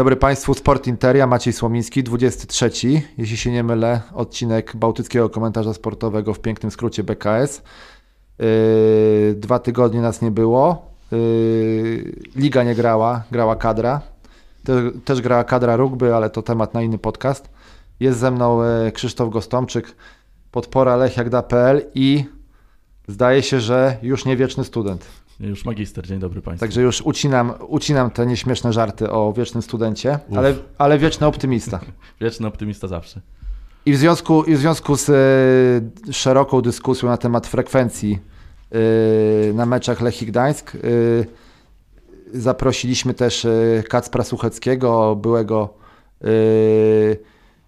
Dobry Państwu, Sport Interia, Maciej Słomiński, 23, jeśli się nie mylę, odcinek Bałtyckiego Komentarza Sportowego w pięknym skrócie BKS. Yy, dwa tygodnie nas nie było, yy, liga nie grała, grała kadra, Te, też grała kadra rugby, ale to temat na inny podcast. Jest ze mną yy, Krzysztof Gostomczyk, podpora lechiakda.pl i zdaje się, że już nie wieczny student. Już magister, dzień dobry Państwu. Także już ucinam, ucinam te nieśmieszne żarty o wiecznym studencie, ale, ale wieczny optymista. Wieczny optymista zawsze. I w związku, i w związku z e, szeroką dyskusją na temat frekwencji e, na meczach Lechii Gdańsk e, zaprosiliśmy też Kacpra Sucheckiego, byłego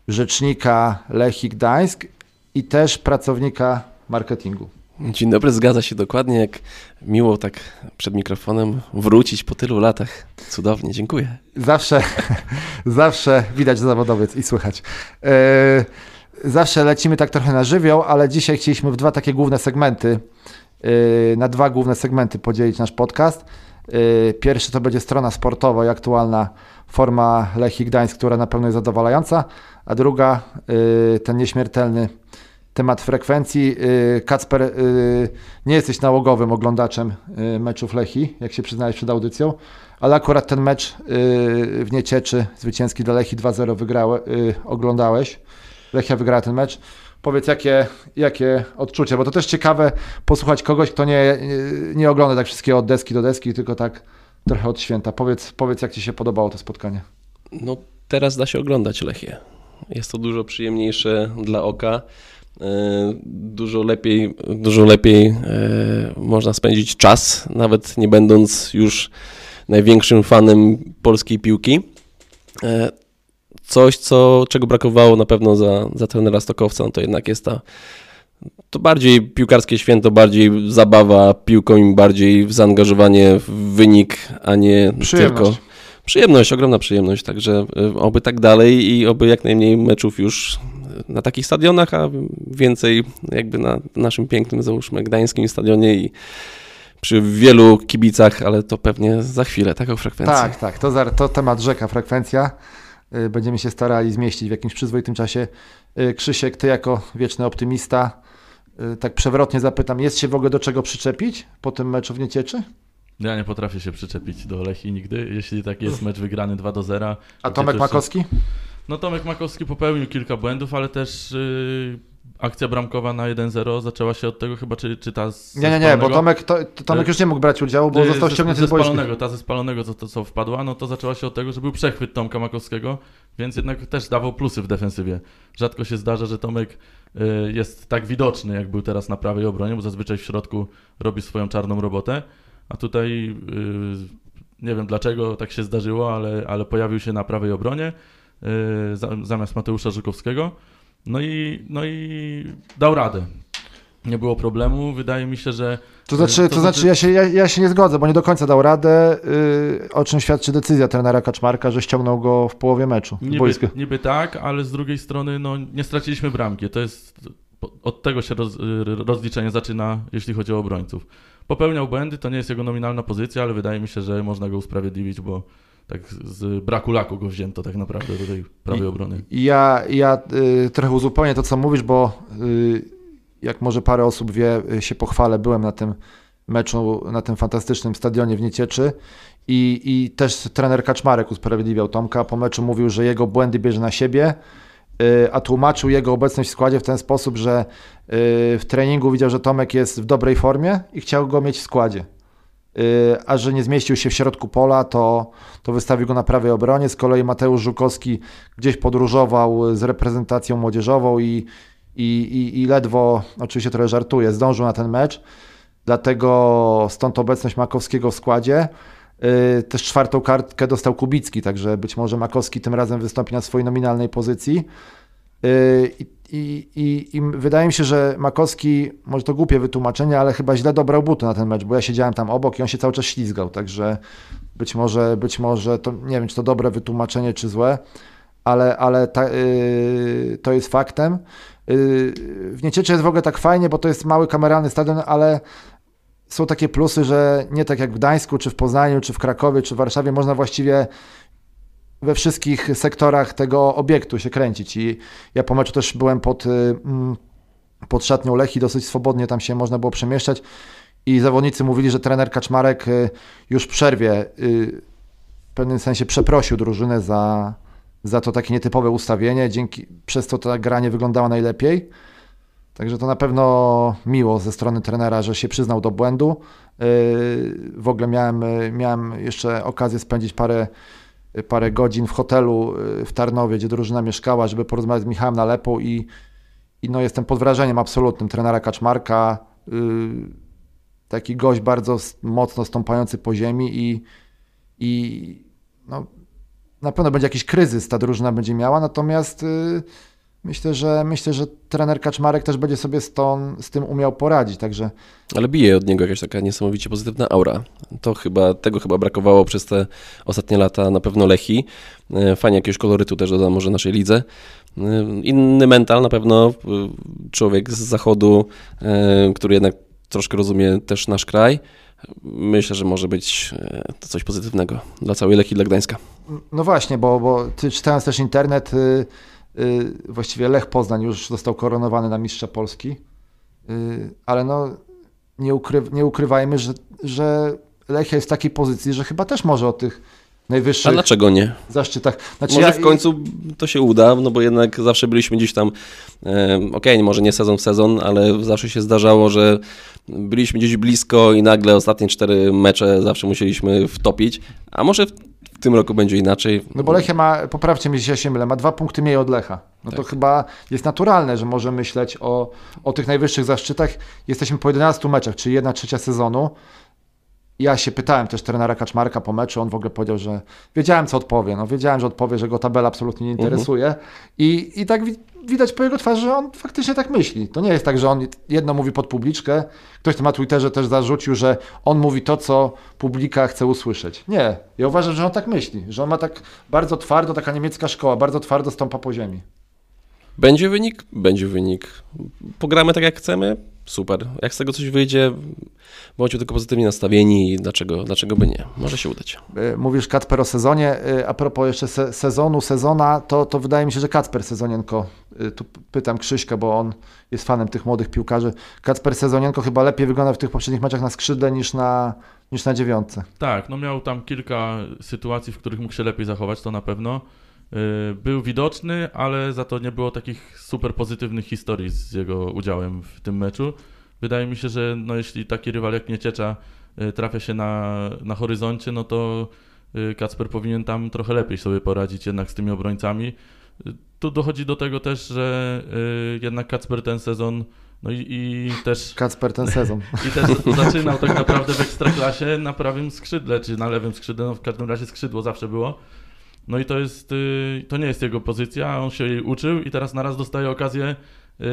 rzecznika Lechii Gdańsk i też pracownika marketingu. Dzień dobry, zgadza się dokładnie, jak miło tak przed mikrofonem wrócić po tylu latach. Cudownie, dziękuję. Zawsze, zawsze widać zawodowiec i słychać. E, zawsze lecimy tak trochę na żywioł, ale dzisiaj chcieliśmy w dwa takie główne segmenty, e, na dwa główne segmenty podzielić nasz podcast. E, pierwszy to będzie strona sportowa i aktualna forma Lechii Gdańsk, która na pewno jest zadowalająca, a druga ten nieśmiertelny temat frekwencji. Y, Kacper, y, nie jesteś nałogowym oglądaczem y, meczów Lechi, jak się przyznałeś przed audycją, ale akurat ten mecz w Niecieczy, zwycięski dla Lechi 2-0 wygrałe, oglądałeś. Lechia wygrała ten mecz. Powiedz, jakie, jakie odczucia, bo to też ciekawe posłuchać kogoś, kto nie, nie ogląda tak wszystkiego od deski do deski, tylko tak trochę od święta. Powiedz, powiedz jak Ci się podobało to spotkanie. No teraz da się oglądać Lechię. Jest to dużo przyjemniejsze dla oka. E, dużo lepiej, dużo lepiej e, można spędzić czas, nawet nie będąc już największym fanem polskiej piłki. E, coś, co, czego brakowało na pewno za, za trenera Stokowca, no to jednak jest ta to bardziej piłkarskie święto, bardziej zabawa piłką i bardziej zaangażowanie w wynik, a nie tylko przyjemność, ogromna przyjemność, także oby tak dalej i oby jak najmniej meczów już na takich stadionach, a więcej jakby na naszym pięknym, załóżmy, gdańskim stadionie i przy wielu kibicach, ale to pewnie za chwilę, taką frekwencję. Tak, tak, to, za, to temat rzeka, frekwencja. Y, będziemy się starali zmieścić w jakimś przyzwoitym czasie. Y, Krzysiek, ty jako wieczny optymista, y, tak przewrotnie zapytam, jest się w ogóle do czego przyczepić po tym meczu w Niecieczy? Ja nie potrafię się przyczepić do Lechii nigdy, jeśli tak jest mecz wygrany 2 do 0. A Tomek Makowski? No Tomek Makowski popełnił kilka błędów, ale też yy, akcja bramkowa na 1-0 zaczęła się od tego chyba, czy, czy ta z Nie, nie, nie, bo Tomek, to, Tomek już nie mógł brać udziału, bo został ściągnięty z spalonego, Ta ze spalonego, co, co wpadła, no to zaczęła się od tego, że był przechwyt Tomka Makowskiego, więc jednak też dawał plusy w defensywie. Rzadko się zdarza, że Tomek y, jest tak widoczny, jak był teraz na prawej obronie, bo zazwyczaj w środku robi swoją czarną robotę, a tutaj y, nie wiem dlaczego tak się zdarzyło, ale, ale pojawił się na prawej obronie. Y, zamiast Mateusza Żukowskiego. No i, no i dał radę. Nie było problemu. Wydaje mi się, że. To znaczy, to, to znaczy ja, się, ja, ja, się nie zgodzę, bo nie do końca dał radę, yy, o czym świadczy decyzja trenera Kaczmarka, że ściągnął go w połowie meczu. Niby, niby tak, ale z drugiej strony no, nie straciliśmy bramki. To jest. Od tego się roz, rozliczenie zaczyna, jeśli chodzi o obrońców. Popełniał błędy, to nie jest jego nominalna pozycja, ale wydaje mi się, że można go usprawiedliwić, bo tak z braku laku go wzięto tak naprawdę do tej prawej obrony. Ja, ja y, trochę uzupełnię to, co mówisz, bo y, jak może parę osób wie, y, się pochwalę, byłem na tym meczu, na tym fantastycznym stadionie w Niecieczy i, i też trener Kaczmarek usprawiedliwiał Tomka. Po meczu mówił, że jego błędy bierze na siebie, y, a tłumaczył jego obecność w składzie w ten sposób, że y, w treningu widział, że Tomek jest w dobrej formie i chciał go mieć w składzie. Y, a że nie zmieścił się w środku pola, to, to wystawił go na prawej obronie. Z kolei Mateusz Żukowski gdzieś podróżował z reprezentacją młodzieżową i, i, i, i ledwo, oczywiście trochę żartuję, zdążył na ten mecz. Dlatego stąd obecność Makowskiego w składzie. Y, też czwartą kartkę dostał Kubicki, także być może Makowski tym razem wystąpi na swojej nominalnej pozycji. Y, I i, i, wydaje mi się, że Makowski, może to głupie wytłumaczenie, ale chyba źle dobrał buty na ten mecz, bo ja siedziałem tam obok i on się cały czas ślizgał, także być może, być może to nie wiem, czy to dobre wytłumaczenie, czy złe, ale, ale ta, yy, to jest faktem. Yy, w Niecieczy jest w ogóle tak fajnie, bo to jest mały kameralny stadion, ale są takie plusy, że nie tak jak w Gdańsku, czy w Poznaniu, czy w Krakowie, czy w Warszawie można właściwie we wszystkich sektorach tego obiektu się kręcić. I ja po meczu też byłem pod, y, mm, pod szatnią Lechi, dosyć swobodnie tam się można było przemieszczać. I zawodnicy mówili, że trener Kaczmarek y, już w przerwie y, w pewnym sensie przeprosił drużynę za, za to takie nietypowe ustawienie, dzięki, przez to ta gra nie wyglądała najlepiej. Także to na pewno miło ze strony trenera, że się przyznał do błędu. W ogóle miałem, miałem jeszcze okazję spędzić parę parę godzin w hotelu y, w Tarnowie, gdzie drużyna mieszkała, żeby porozmawiać z Michałem Nalepą i, i no jestem pod wrażeniem absolutnym trenera Kaczmarka. Yy, taki gość bardzo mocno stąpający po ziemi i, i no, na pewno będzie jakiś kryzys ta drużyna będzie miała, natomiast yy, myślę, że myślę, że trener Kaczmarek też będzie sobie z, tą, z tym umiał poradzić, także... Ale bije od niego jakaś taka niesamowicie pozytywna aura. To chyba, tego chyba brakowało przez te ostatnie lata na pewno Lechi. E, fajnie jakiegoś kolorytu też doda może naszej lidze. E, inny mental na pewno, e, człowiek z zachodu, który jednak troszkę rozumie też nasz kraj. Myślę, że może być to coś pozytywnego dla całej Lechi, dla Gdańska. No właśnie, bo, bo ty czytając też internet, Y, właściwie Lech Poznań już został koronowany na mistrza Polski, y, ale no nie, ukry, nie ukrywajmy, że, że Lechia jest w takiej pozycji, że chyba też może o tych najwyższych A dlaczego nie? zaszczytach. Znaczy może ja... w końcu to się uda, no bo jednak zawsze byliśmy gdzieś tam, e, okej, okay, może nie sezon w sezon, ale zawsze się zdarzało, że byliśmy gdzieś blisko i nagle ostatnie cztery mecze zawsze musieliśmy wtopić, a może tym roku będzie inaczej. No bo Lechia ma, poprawcie mnie, jeśli się mylę, ma dwa punkty mniej od Lecha. No tak. to chyba jest naturalne, że może myśleć o, o tych najwyższych zaszczytach. Jesteśmy po 11 meczach, czyli jedna trzecia sezonu. Ja się pytałem też trenera Kaczmarka po meczu, on w ogóle powiedział, że wiedziałem co odpowie, no wiedziałem, że odpowie, że go tabela absolutnie nie interesuje i, i tak widać po jego twarzy, że on faktycznie tak myśli. To nie jest tak, że on jedno mówi pod publiczkę, ktoś to na Twitterze też zarzucił, że on mówi to, co publika chce usłyszeć. Nie, ja uważam, że on tak myśli, że on ma tak bardzo twardo, taka niemiecka szkoła, bardzo twardo stąpa po ziemi. Będzie wynik? Będzie wynik. Pogramy tak jak chcemy? Super. Jak z tego coś wyjdzie, bądźmy tylko pozytywnie nastawieni i dlaczego, dlaczego by nie? Może się udać. E, mówisz Kacper o sezonie. E, a propos jeszcze se sezonu, sezona, to, to wydaje mi się, że Kacper Sezonienko, e, tu pytam Krzyśka, bo on jest fanem tych młodych piłkarzy. Kacper Sezonienko chyba lepiej wygląda w tych poprzednich meczach na skrzydle niż na, niż na dziewiątce. Tak, no miał tam kilka sytuacji, w których mógł się lepiej zachować, to na pewno. Y, był widoczny, ale za to nie było takich super pozytywnych historii z jego udziałem w tym meczu. Wydaje mi się, że no jeśli taki rywal jak Nieciecza y, trafia się na, na horyzoncie, no to y, Kacper powinien tam trochę lepiej sobie poradzić jednak z tymi obrońcami. Tu dochodzi do tego też, że jednak Kacper ten sezon no i, i, też. Kacper ten sezon. I też zaczynał tak naprawdę w ekstraklasie na prawym skrzydle, czy na lewym skrzydle, no w każdym razie skrzydło zawsze było. No i to jest, y, to nie jest jego pozycja, on się jej uczył i teraz naraz dostaje okazję y,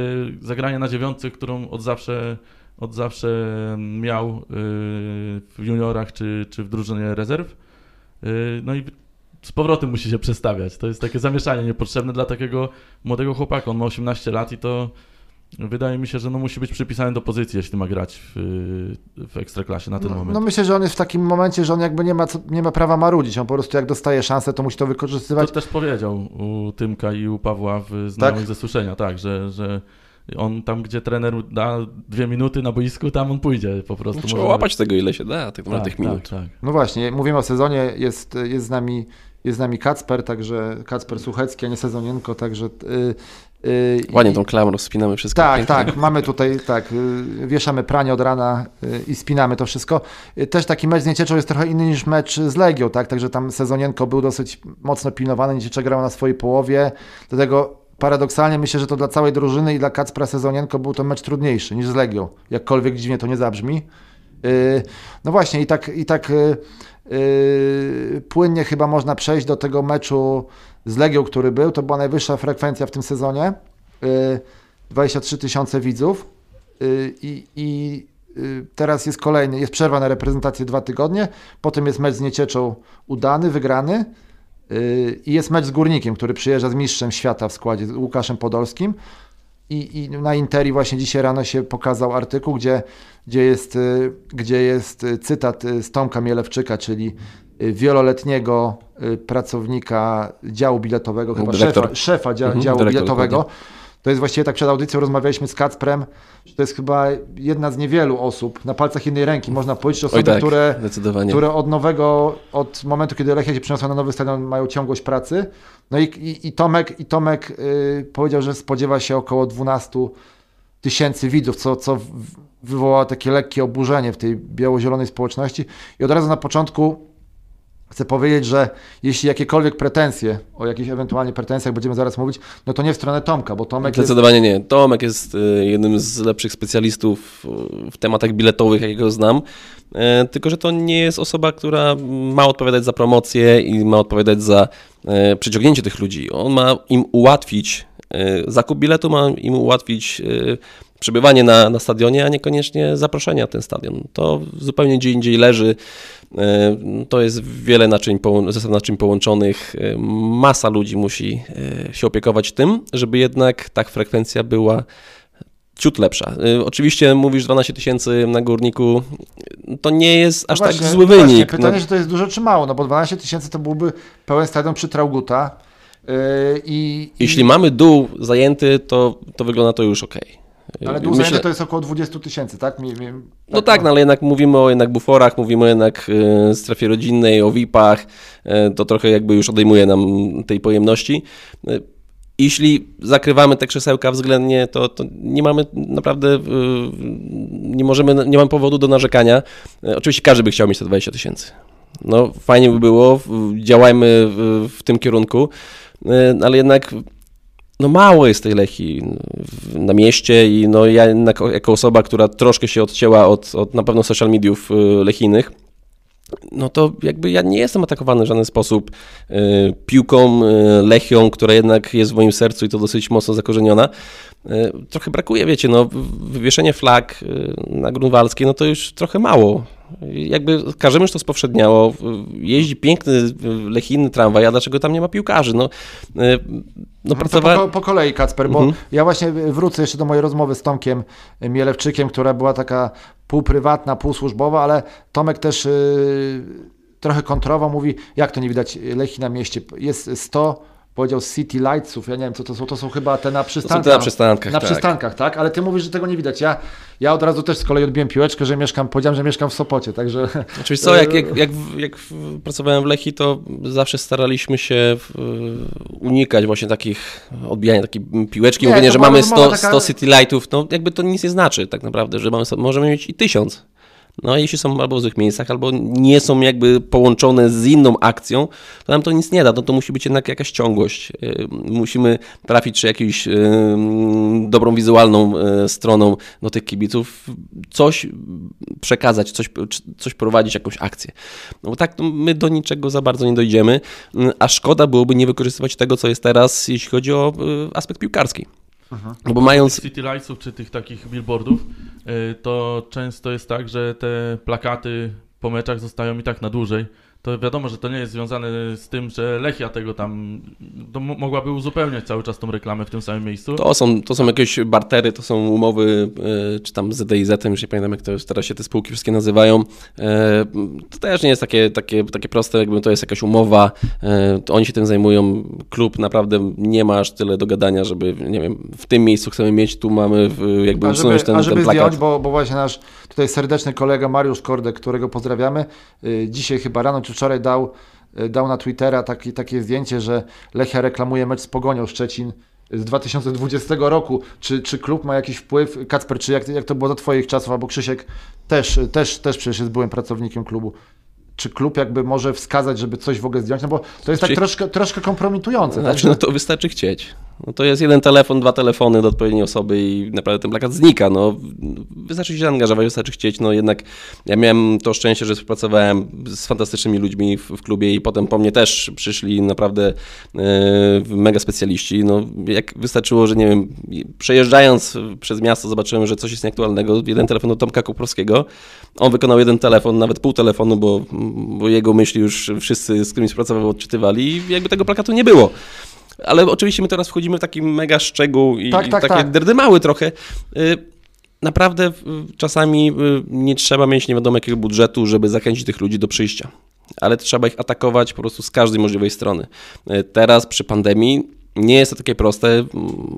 zagrania na dziewiątce, którą od zawsze, od zawsze miał y, w juniorach czy, czy w drużynie rezerw. No i z powrotem musi się przestawiać. To jest takie zamieszanie niepotrzebne dla takiego młodego chłopaka. On ma 18 lat i to Wydaje mi się, że no musi być przypisany do pozycji, jeśli ma grać w, w ekstraklasie na ten no, moment. No myślę, że on jest w takim momencie, że on jakby nie ma, nie ma prawa marudzić. On po prostu jak dostaje szansę, to musi to wykorzystywać. To też powiedział u Tymka i u Pawła w znajomych tak? ze słyszenia, tak, że, że on tam, gdzie trener da dwie minuty na boisku, tam on pójdzie po prostu. Trzeba łapać tego, ile się da, tych, tak, tych tak, minut. Tak, no właśnie, mówimy o sezonie, jest, jest z nami jest z nami Kacper, także Kacper Suchecki, a nie Sezonienko, także Yy, Ładnie tą klamrą spinamy wszystko. Tak, pięknie. tak, mamy tutaj, tak, yy, wieszamy pranie od rana yy, i spinamy to wszystko. Też taki mecz z Niecieczą jest trochę inny niż mecz z Legią, tak, także tam Sezonienko był dosyć mocno pilnowany, Nieciecza grał na swojej połowie, dlatego paradoksalnie myślę, że to dla całej drużyny i dla Kacpra Sezonienko był to mecz trudniejszy niż z Legią, jakkolwiek dziwnie to nie zabrzmi. No właśnie i tak, i tak płynnie chyba można przejść do tego meczu z Legią, który był, to była najwyższa frekwencja w tym sezonie. 23 y, tysiące widzów y, i, i teraz jest kolejny, jest przerwa na reprezentację dwa tygodnie, potem jest mecz z Niecieczą udany, wygrany i jest mecz z Górnikiem, który przyjeżdża z mistrzem świata w składzie, z Łukaszem Podolskim. I, I, na Interi właśnie dzisiaj rano się pokazał artykuł, gdzie, gdzie, jest, gdzie jest cytat z Tomka Mielewczyka, czyli y, wieloletniego y, pracownika działu biletowego, chyba Dyrektor. szefa, szefa dzia, Mhm, działu biletowego. dokładnie. To jest właściwie tak przed audycją rozmawialiśmy z Kacprem, że to jest chyba jedna z niewielu osób na palcach jednej ręki, można powiedzieć, osoby, tak, które które od nowego, od momentu, kiedy Lechia się przeniosła na nowy stadion, mają ciągłość pracy. No i, i, i Tomek, i Tomek yy, powiedział, że spodziewa się około 12 tysięcy widzów, co, co wywołało takie lekkie oburzenie w tej biało-zielonej społeczności. I od razu na początku chcę powiedzieć, że jeśli jakiekolwiek pretensje, o jakichś ewentualnie pretensjach będziemy zaraz mówić, no to nie w stronę Tomka, bo Tomek jest Zdecydowanie nie. Tomek jest e, jednym z lepszych specjalistów e, w tematach biletowych, jakiego znam. E, Tylko, że to nie jest osoba, która ma odpowiadać za promocję i ma odpowiadać za przyciągnięcie tych ludzi. On ma im ułatwić zakup biletu, ma im ułatwić przebywanie na, na stadionie, a niekoniecznie zaproszenie na ten stadion. To zupełnie gdzie indziej leży. E, To jest wiele naczyń, zestaw naczyń połączonych. E, Masa ludzi musi e, się opiekować tym, żeby jednak ta frekwencja była ciut lepsza. Oczywiście mówisz 12 tysięcy na górniku, to nie jest aż No tak właśnie, zły no właśnie, wynik. Pytanie, No, czy to jest dużo czy mało, no bo 12 tysięcy to byłby pełen stadion przy Trauguta. Yy, i, jeśli i, mamy dół zajęty, to, to wygląda to już ok. Ale dół zajęty to jest około 20 tysięcy, tak? Mi, mi, No tak, no ale jednak mówimy o jednak buforach, mówimy jednak e, strefie rodzinnej, o VIP-ach, e, to trochę jakby już odejmuje nam tej pojemności. E, Jeśli zakrywamy te krzesełka względnie, to, to nie mamy naprawdę, nie możemy, nie mamy powodu do narzekania. Oczywiście każdy by chciał mieć te 20 tysięcy. No fajnie by było, działajmy w, w tym kierunku, e, ale jednak no mało jest tej Lechi w- na mieście i no ja jako osoba, która troszkę się odcięła od, od na pewno social mediów y, lechijnych, no to jakby ja nie jestem atakowany w żaden sposób y, piłką, y, Lechią, która jednak jest w moim sercu i to dosyć mocno zakorzeniona. Trochę brakuje, wiecie, no wywieszenie flag na Grunwaldzkiej, no to już trochę mało. Jakby każdemu już to spowszedniało. Jeździ piękny y, lechijny tramwaj, a dlaczego tam nie ma piłkarzy? No, y, no to pracowałem... po, po kolei, Kacper, bo Mhm. ja właśnie wrócę jeszcze do mojej rozmowy z Tomkiem Mielewczykiem, która była taka półprywatna, półsłużbowa, ale Tomek też yy, trochę kontrował, mówi, jak to nie widać Lechi na mieście. Jest 100, powiedział City Lightsów, ja nie wiem co to są, to są chyba te na To są przystankach. te na przystankach, Na tak. przystankach, tak? Ale ty mówisz, że tego nie widać. Ja, ja od razu też z kolei odbiłem piłeczkę, że mieszkam, powiedziałem, że mieszkam w Sopocie, także... Wiesz co, jak, jak, jak, jak pracowałem w Lechi, to zawsze staraliśmy się unikać właśnie takich odbijania takiej piłeczki, Nie, mówienia, że mamy rozmowa 100, taka- 100 City Lightów, no jakby to nic nie znaczy tak naprawdę, że mamy, możemy mieć i tysiąc. No jeśli są albo w złych miejscach, albo nie są jakby połączone z inną akcją, to nam to nic nie da, no to musi być jednak jakaś ciągłość. Yy, Musimy trafić czy jakąś yy, dobrą wizualną yy, stroną do tych kibiców, coś przekazać, coś, coś prowadzić, jakąś akcję. No bo tak to my do niczego za bardzo nie dojdziemy, a szkoda byłoby nie wykorzystywać tego, co jest teraz, jeśli chodzi o aspekt piłkarski. No bo mając... City Lightsów czy tych takich billboardów, y, to często jest tak, że te plakaty po meczach zostają i tak na dłużej. To wiadomo, że to nie jest związane z tym, że Lechia tego tam mogłaby uzupełniać cały czas tą reklamę w tym samym miejscu. To są, to są jakieś bartery, to są umowy, e, czy tam z ZDIZ-em, już nie pamiętam jak to już teraz się te spółki wszystkie nazywają. E, To też nie jest takie, takie, takie proste, jakby to jest jakaś umowa, to oni się tym zajmują. Klub naprawdę nie ma aż tyle do gadania, żeby, nie wiem, w tym miejscu chcemy mieć, tu mamy jakby A usunąć żeby, ten, a żeby ten plakat. zdjąć, bo, bo właśnie nasz tutaj serdeczny kolega Mariusz Kordek, którego pozdrawiamy, y, dzisiaj chyba rano czy wczoraj dał, y, dał na Twittera taki, takie zdjęcie, że Lechia reklamuje mecz z Pogonią Szczecin z 2020 roku. Czy, czy klub ma jakiś wpływ? Kacper, czy jak, jak to było za twoich czasów, albo Krzysiek też, też, też przecież jest byłym pracownikiem klubu. Czy klub jakby może wskazać, żeby coś w ogóle zdjąć? No bo to jest tak troszkę, troszkę kompromitujące. tak? Znaczy, no to wystarczy chcieć. No to jest jeden telefon, dwa telefony do odpowiedniej osoby i naprawdę ten plakat znika. No, wystarczy się zaangażować, wystarczy chcieć. No jednak ja miałem to szczęście, że współpracowałem z fantastycznymi ludźmi w, w klubie i potem po mnie też przyszli naprawdę e, mega specjaliści. No, jak wystarczyło, że nie wiem, przejeżdżając przez miasto zobaczyłem, że coś jest nieaktualnego. Jeden telefon do Tomka Kuprowskiego. On wykonał jeden telefon, nawet pół telefonu, bo, bo jego myśli już wszyscy, z którymi współpracował, odczytywali i jakby tego plakatu nie było. Ale oczywiście my teraz wchodzimy w taki mega szczegół i, Tak, tak, takie tak. derdymały trochę. Y, Naprawdę y, czasami y, nie trzeba mieć nie wiadomo jakiego budżetu, żeby zachęcić tych ludzi do przyjścia. ale trzeba ich atakować po prostu z każdej możliwej strony. Teraz przy pandemii nie jest to takie proste, mm,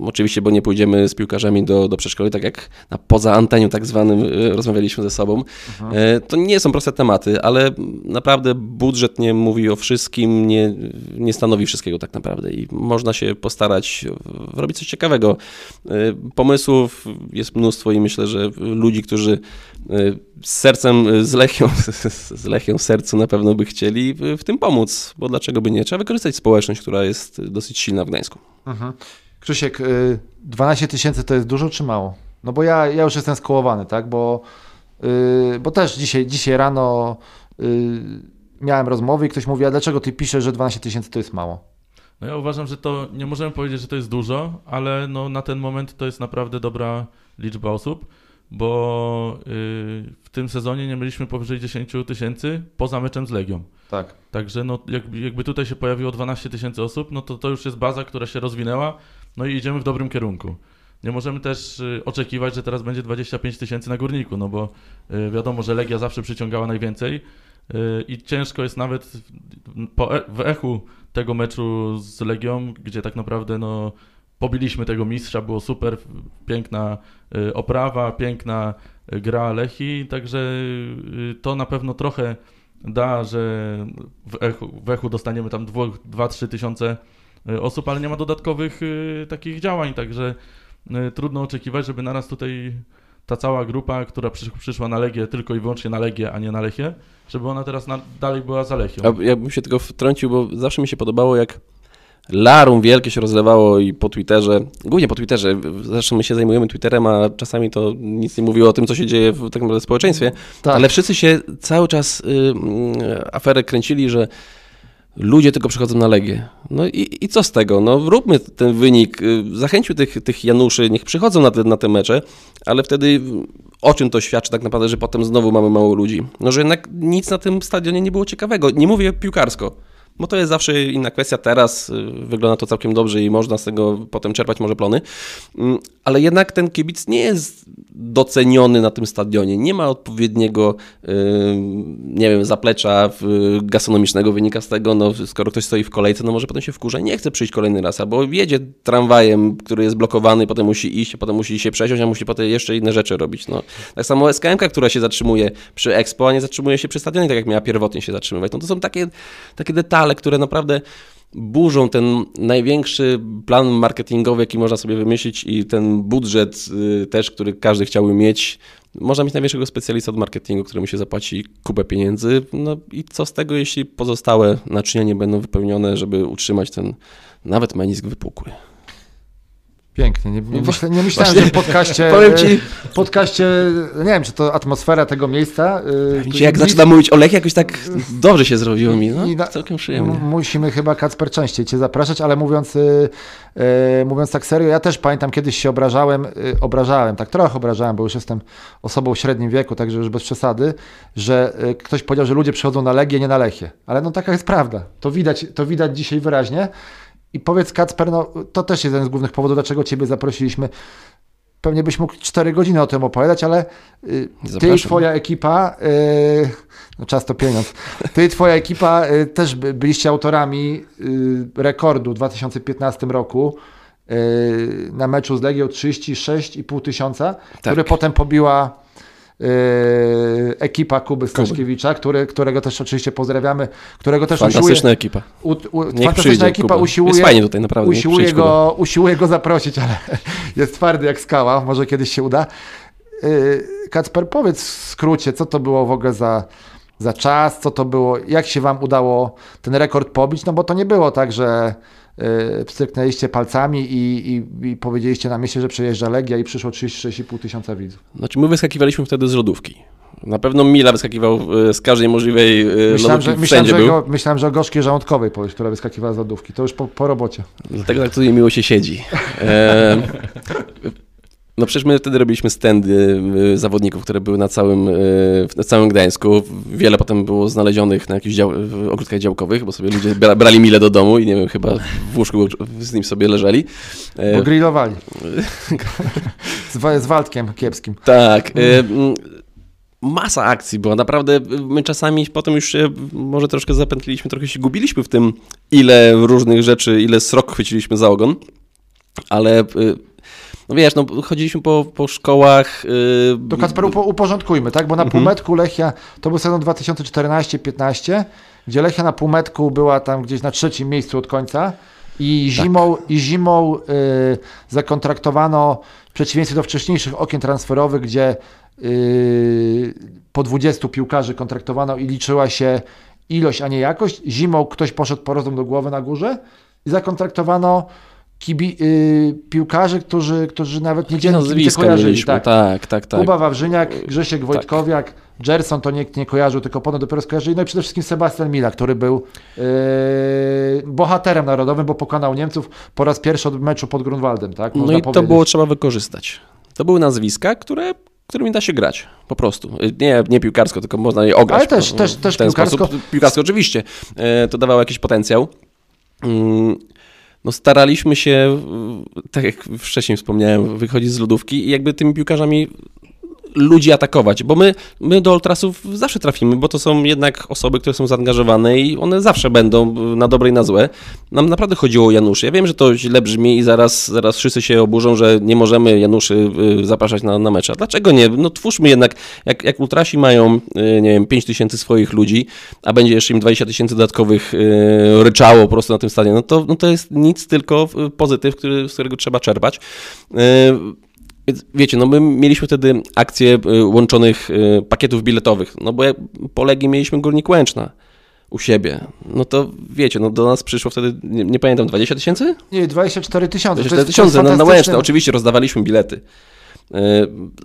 oczywiście, bo nie pójdziemy z piłkarzami do, do przedszkoli, tak jak na poza anteniu tak zwanym y, rozmawialiśmy ze sobą. Mhm. To nie są proste tematy, ale naprawdę budżet nie mówi o wszystkim, nie, nie stanowi wszystkiego tak naprawdę i można się postarać robić coś ciekawego. E, pomysłów jest mnóstwo i myślę, że ludzi, którzy z sercem, z Lechią, z Lechią w sercu na pewno by chcieli w tym pomóc, bo dlaczego by nie? Trzeba wykorzystać społeczność, która jest dosyć silna w Gdańsku. Mhm. Krzysiek, 12 y, tysięcy to jest dużo czy mało? No bo ja, ja już jestem skołowany, tak, bo, bo też dzisiaj, dzisiaj rano miałem rozmowy i ktoś mówi, a dlaczego ty piszesz, że 12 tysięcy to jest mało? No ja uważam, że to nie możemy powiedzieć, że to jest dużo, ale no na ten moment to jest naprawdę dobra liczba osób bo y, w tym sezonie nie mieliśmy powyżej 10 tysięcy poza meczem z Legią. Tak. Także no, jakby, jakby tutaj się pojawiło 12 tysięcy osób, no to to już jest baza, która się rozwinęła, no i idziemy w dobrym kierunku. Nie możemy też y, oczekiwać, że teraz będzie 25 tysięcy na górniku, no bo y, wiadomo, że Legia zawsze przyciągała najwięcej i ciężko jest nawet e, w echu tego meczu z Legią, gdzie tak naprawdę no, pobiliśmy tego mistrza, było super, piękna y, oprawa, piękna y, gra Lechi, także y, to na pewno trochę da, że w echu, w echu dostaniemy tam 2-3 tysiące osób, ale nie ma dodatkowych takich działań, także trudno oczekiwać, żeby naraz tutaj ta cała grupa, która przyszła na Legię, tylko i wyłącznie na Legię, a nie na Lechie, żeby ona teraz na, dalej była za Lechią. Ja bym się tylko wtrącił, bo zawsze mi się podobało, jak larum wielkie się rozlewało i po Twitterze, głównie po Twitterze, zresztą my się zajmujemy Twitterem, a czasami to nic nie mówiło o tym, co się dzieje w tak naprawdę społeczeństwie, tak. ale wszyscy się cały czas y, y, aferę kręcili, że ludzie tylko przychodzą na Legię. No i, i co z tego? No róbmy ten wynik, y, zachęcił tych, tych Januszy, niech przychodzą na te, na te mecze, ale wtedy o czym to świadczy tak naprawdę, że potem znowu mamy mało ludzi? No, że jednak nic na tym stadionie nie było ciekawego. Nie mówię piłkarsko bo to jest zawsze inna kwestia. Teraz y, wygląda to całkiem dobrze i można z tego potem czerpać może plony, mm, ale jednak ten kibic nie jest doceniony na tym stadionie. Nie ma odpowiedniego, y, nie wiem, zaplecza gastronomicznego wynika z tego, no skoro ktoś stoi w kolejce, no może potem się wkurza nie chce przyjść kolejny raz, albo jedzie tramwajem, który jest blokowany, potem musi iść, potem musi się przesiąść, a musi potem jeszcze inne rzeczy robić. No. Tak samo SKM, która się zatrzymuje przy Expo, a nie zatrzymuje się przy stadionie, tak jak miała pierwotnie się zatrzymywać. No to są takie, takie detale, które naprawdę burzą ten największy plan marketingowy, jaki można sobie wymyślić i ten budżet y, też, który każdy chciałby mieć. Można mieć największego specjalista od marketingu, któremu się zapłaci kupę pieniędzy. No i co z tego, jeśli pozostałe naczynia nie będą wypełnione, żeby utrzymać ten nawet menisk wypukły. Pięknie. Nie, nie, nie myślałem, Właśnie, że w podcaście, powiem ci, podcaście, nie wiem, czy to atmosfera tego miejsca. Yy, jak zaczyna mówić o Lech, jakoś tak dobrze się zrobiło mi, no, na, całkiem przyjemnie. Musimy chyba, Kacper, częściej cię zapraszać, ale mówiąc, yy, yy, mówiąc tak serio, ja też pamiętam, kiedyś się obrażałem, yy, obrażałem, tak trochę obrażałem, bo już jestem osobą w średnim wieku, także już bez przesady, że yy, ktoś powiedział, że ludzie przychodzą na Legię, nie na Lechie. Ale no taka jest prawda. To widać, to widać dzisiaj wyraźnie. I powiedz Kacper, no to też jest jeden z głównych powodów, dlaczego Ciebie zaprosiliśmy. Pewnie byś mógł 4 godziny o tym opowiadać, ale y, Ty i Twoja ekipa, y, no czas to pieniądz, Ty i Twoja ekipa y, też byliście autorami rekordu w 2015 roku na meczu z Legią 36,5 tysiąca, tak. który potem pobiła ekipa Kuby Staszkiewicza, który, którego też oczywiście pozdrawiamy, którego też Fantastyczna usiłuje, ekipa. U, u, fantastyczna przyjdzie, ekipa Kuba. usiłuje, jest fajnie tutaj naprawdę. Usiłuje go, usiłuje go zaprosić, ale jest twardy jak skała, może kiedyś się uda. Yy, Kacper, powiedz w skrócie, co to było w ogóle za, za czas, co to było, jak się wam udało ten rekord pobić, no bo to nie było tak, że pstryknęliście palcami i, i, i, powiedzieliście na mieście, że przejeżdża Legia i przyszło 36,5 tysiąca widzów. Znaczy my wyskakiwaliśmy wtedy z lodówki. Na pewno Mila wyskakiwał y, z każdej możliwej y, myślałem, lodówki, że, myślałem, że, go, myślałem, że o gorzkiej żołądkowej powiesz, która wyskakiwała z lodówki. To już po, po robocie. Dlatego tak tutaj miło się siedzi. E, no przecież my wtedy robiliśmy standy y, zawodników, które były na całym, y, na całym Gdańsku. Wiele potem było znalezionych na jakichś dział, ogródkach działkowych, bo sobie ludzie brali mile do domu i nie wiem, chyba w łóżku z nim sobie leżeli. E, bo grillowali. z, z Waldkiem kiepskim. Tak. Y, masa akcji była. Naprawdę my czasami potem już się może troszkę zapętliliśmy, trochę się gubiliśmy w tym, ile różnych rzeczy, ile srok chwyciliśmy za ogon, ale y, no wiesz, no chodziliśmy po, po szkołach. Yy... To uporządkujmy, tak? Bo na mhm. półmetku Lechia, to był sezon 2014-15, gdzie Lechia na półmetku była tam gdzieś na trzecim miejscu od końca i tak. zimą, tak. i zimą yy, zakontraktowano w przeciwieństwie do wcześniejszych okien transferowych, gdzie yy, po 20 piłkarzy kontraktowano i liczyła się ilość, a nie jakość. Zimą ktoś poszedł po rozum do głowy na górze i zakontraktowano kibi, y, piłkarzy, którzy, którzy nawet nie dziennie kojarzyli. Tak. tak, tak, tak. Kuba Wawrzyniak, Grzesiek tak. Wojtkowiak, tak. Gerson to nikt nie kojarzył, tylko potem dopiero skojarzyli. No i przede wszystkim Sebastian Mila, który był yy, bohaterem narodowym, bo pokonał Niemców po raz pierwszy od meczu pod Grunwaldem. Tak? no i to było trzeba wykorzystać. To były nazwiska, które którymi da się grać, po prostu. Nie, nie piłkarsko, tylko można je ograć. Ale też, też, też piłkarsko. Sposób. Piłkarsko oczywiście. E, to dawało jakiś potencjał. No staraliśmy się, tak jak wcześniej wspomniałem, wychodzić z lodówki i jakby tymi piłkarzami ludzi atakować, bo my, my do ultrasów zawsze trafimy, bo to są jednak osoby, które są zaangażowane i one zawsze będą na dobre i na złe. Nam naprawdę chodziło o Januszy. Ja wiem, że to źle brzmi i zaraz, zaraz wszyscy się oburzą, że nie możemy Januszy y, zapraszać na, na mecze. Dlaczego nie? No twórzmy jednak, jak, jak ultrasi mają, y, nie wiem, 5 tysięcy swoich ludzi, a będzie jeszcze im 20 tysięcy dodatkowych yy, ryczało po prostu na tym stadionie, no to, no to jest nic, tylko pozytyw, który, z którego trzeba czerpać. Wiecie, no my mieliśmy wtedy akcję y, łączonych y, pakietów biletowych, no bo po Legii mieliśmy Górnik Łęczna u siebie. No to wiecie, no do nas przyszło wtedy, nie, nie pamiętam, 20 tysięcy? Nie, 24 tysiące. 24 tysiące na, na Łęczne, oczywiście rozdawaliśmy bilety. Y,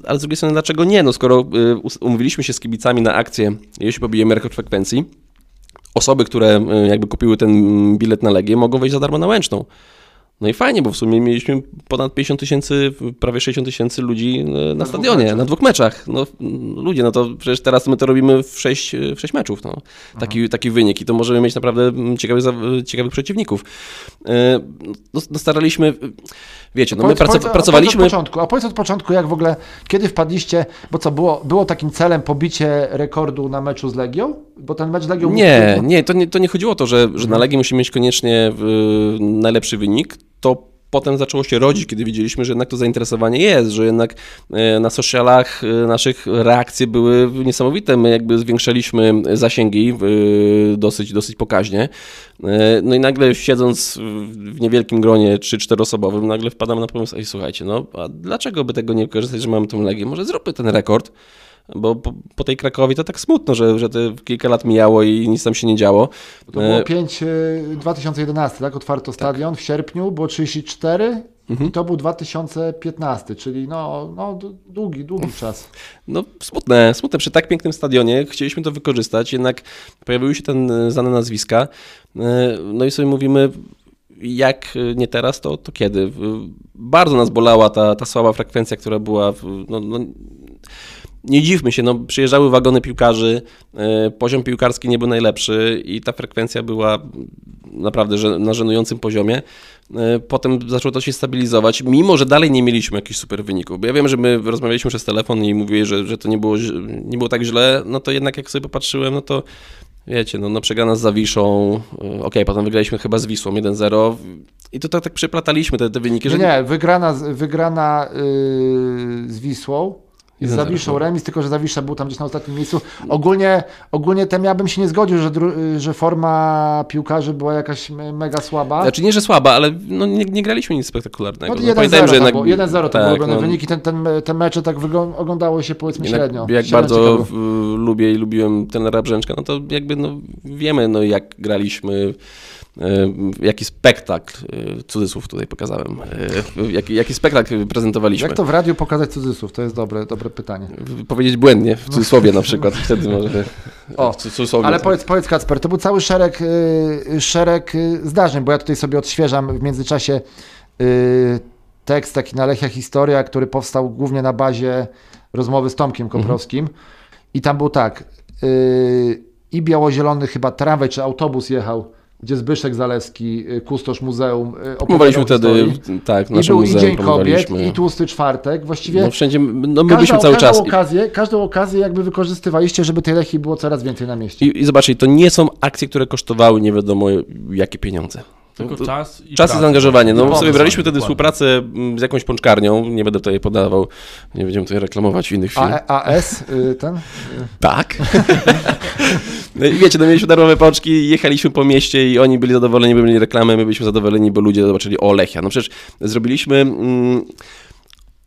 ale z drugiej strony, dlaczego nie? No skoro umówiliśmy się z kibicami na akcję, jeśli pobijemy rekord frekwencji, osoby, które jakby kupiły ten bilet na Legię, mogą wejść za darmo na Łęczną. No i fajnie, bo w sumie mieliśmy ponad 50 tysięcy, prawie 60 tysięcy ludzi e, na, na stadionie, na dwóch meczach. No ludzie, no to przecież teraz my to robimy w 6, w 6 meczów, no. Taki, taki wynik i to możemy mieć naprawdę ciekawych, ciekawych przeciwników. E, no, no staraliśmy, wiecie, no my powiedz, powiedz, pracowaliśmy... Powiedz od początku, a powiedz od początku, jak w ogóle, kiedy wpadliście, bo co, było, było takim celem pobicie rekordu na meczu z Legią? Bo ten mecz z Legią... Nie, nie, to nie, to nie chodziło o to, że, że na mhm. Legii musimy mieć koniecznie najlepszy wynik, to potem zaczęło się rodzić, kiedy widzieliśmy, że jednak to zainteresowanie jest, że jednak e, na socialach e, naszych reakcje były niesamowite. My jakby zwiększaliśmy zasięgi e, dosyć, dosyć pokaźnie. No i nagle siedząc w niewielkim gronie 3-4 osobowym, nagle wpadamy na pomysł, ej słuchajcie, no a dlaczego by tego nie korzystać, że mamy tą legię? Może zróbmy ten rekord bo po, po, tej Krakowi to tak smutno, że, że te kilka lat mijało i nic tam się nie działo. To było 5, e, 2011, tak? Otwarto tak. stadion w sierpniu, było 34 mhm. i to był 2015, czyli no, no długi, długi czas. No smutne, smutne. Przy tak pięknym stadionie chcieliśmy to wykorzystać, jednak pojawiły się ten e, znane nazwiska, e, no i sobie mówimy, jak nie teraz, to, to kiedy? Bardzo nas bolała ta, ta słaba frekwencja, która była. No, no, nie dziwmy się, no, przyjeżdżały wagony piłkarzy, e, poziom piłkarski nie był najlepszy i ta frekwencja była naprawdę na żenującym poziomie. E, potem zaczęło to się stabilizować, mimo że dalej nie mieliśmy jakichś super wyników. Bo ja wiem, że my rozmawialiśmy przez telefon i mówili, że, że to nie było, nie było tak źle, no to jednak jak sobie popatrzyłem, no to wiecie, no, no przegrana z Zawiszą, e, okej, okay, potem wygraliśmy chyba z Wisłą 1-0 i to tak, tak przeplataliśmy te, te wyniki. Że... Nie, wygrana, wygrana yy, z Wisłą, z Zawiszą remis, tylko że Zawisza był tam gdzieś na ostatnim miejscu. Ogólnie, ogólnie tem ja bym się nie zgodził, że, że forma piłkarzy była jakaś mega słaba. Znaczy nie, że słaba, ale no nie, nie graliśmy nic spektakularnego. No, 1-0 no, że jednak... 1-0 to tak, były no... wyniki, ten, ten, te mecze tak oglądało się powiedzmy jednak, średnio. Jak bardzo w, lubię i lubiłem tenera Brzęczka, no to jakby no, wiemy no, jak graliśmy jaki spektakl, e, cudzysłów tutaj pokazałem, e, jaki, jaki spektakl prezentowaliśmy. Jak to w radiu pokazać cudzysłów? To jest dobre, dobre pytanie. Powiedzieć błędnie, w cudzysłowie na przykład, wtedy może... O, ale powiedz, powiedz Kacper, to był cały szereg, szereg zdarzeń, bo ja tutaj sobie odświeżam w międzyczasie tekst taki na Lechia Historia, który powstał głównie na bazie rozmowy z Tomkiem Koprowskim mhm. i tam był tak, i biało-zielony chyba tramwaj czy autobus jechał gdzie Zbyszek Zalewski, y, kustosz muzeum, y, Promowaliśmy wtedy, tak, w I był i muzeum Dzień Kobiet, i Tłusty Czwartek. Właściwie No wszędzie, no my byliśmy cały czas. Okazję, każdą okazję jakby wykorzystywaliście, żeby tej Lechii było coraz więcej na mieście. I, I zobaczcie, to nie są akcje, które kosztowały nie wiadomo jakie pieniądze. Tylko to- czas i Czas i zaangażowanie. No Pomysł, sobie braliśmy wtedy współpracę mm, z jakąś pączkarnią, nie będę tutaj podawał, nie będziemy tutaj reklamować w innych A, filmach. AS, y, ten? Tak. No i wiecie, no mieliśmy darmowe pączki, jechaliśmy po mieście i oni byli zadowoleni, bo mieli reklamę, my byliśmy zadowoleni, bo ludzie zobaczyli o Lechia. No przecież zrobiliśmy... Mm,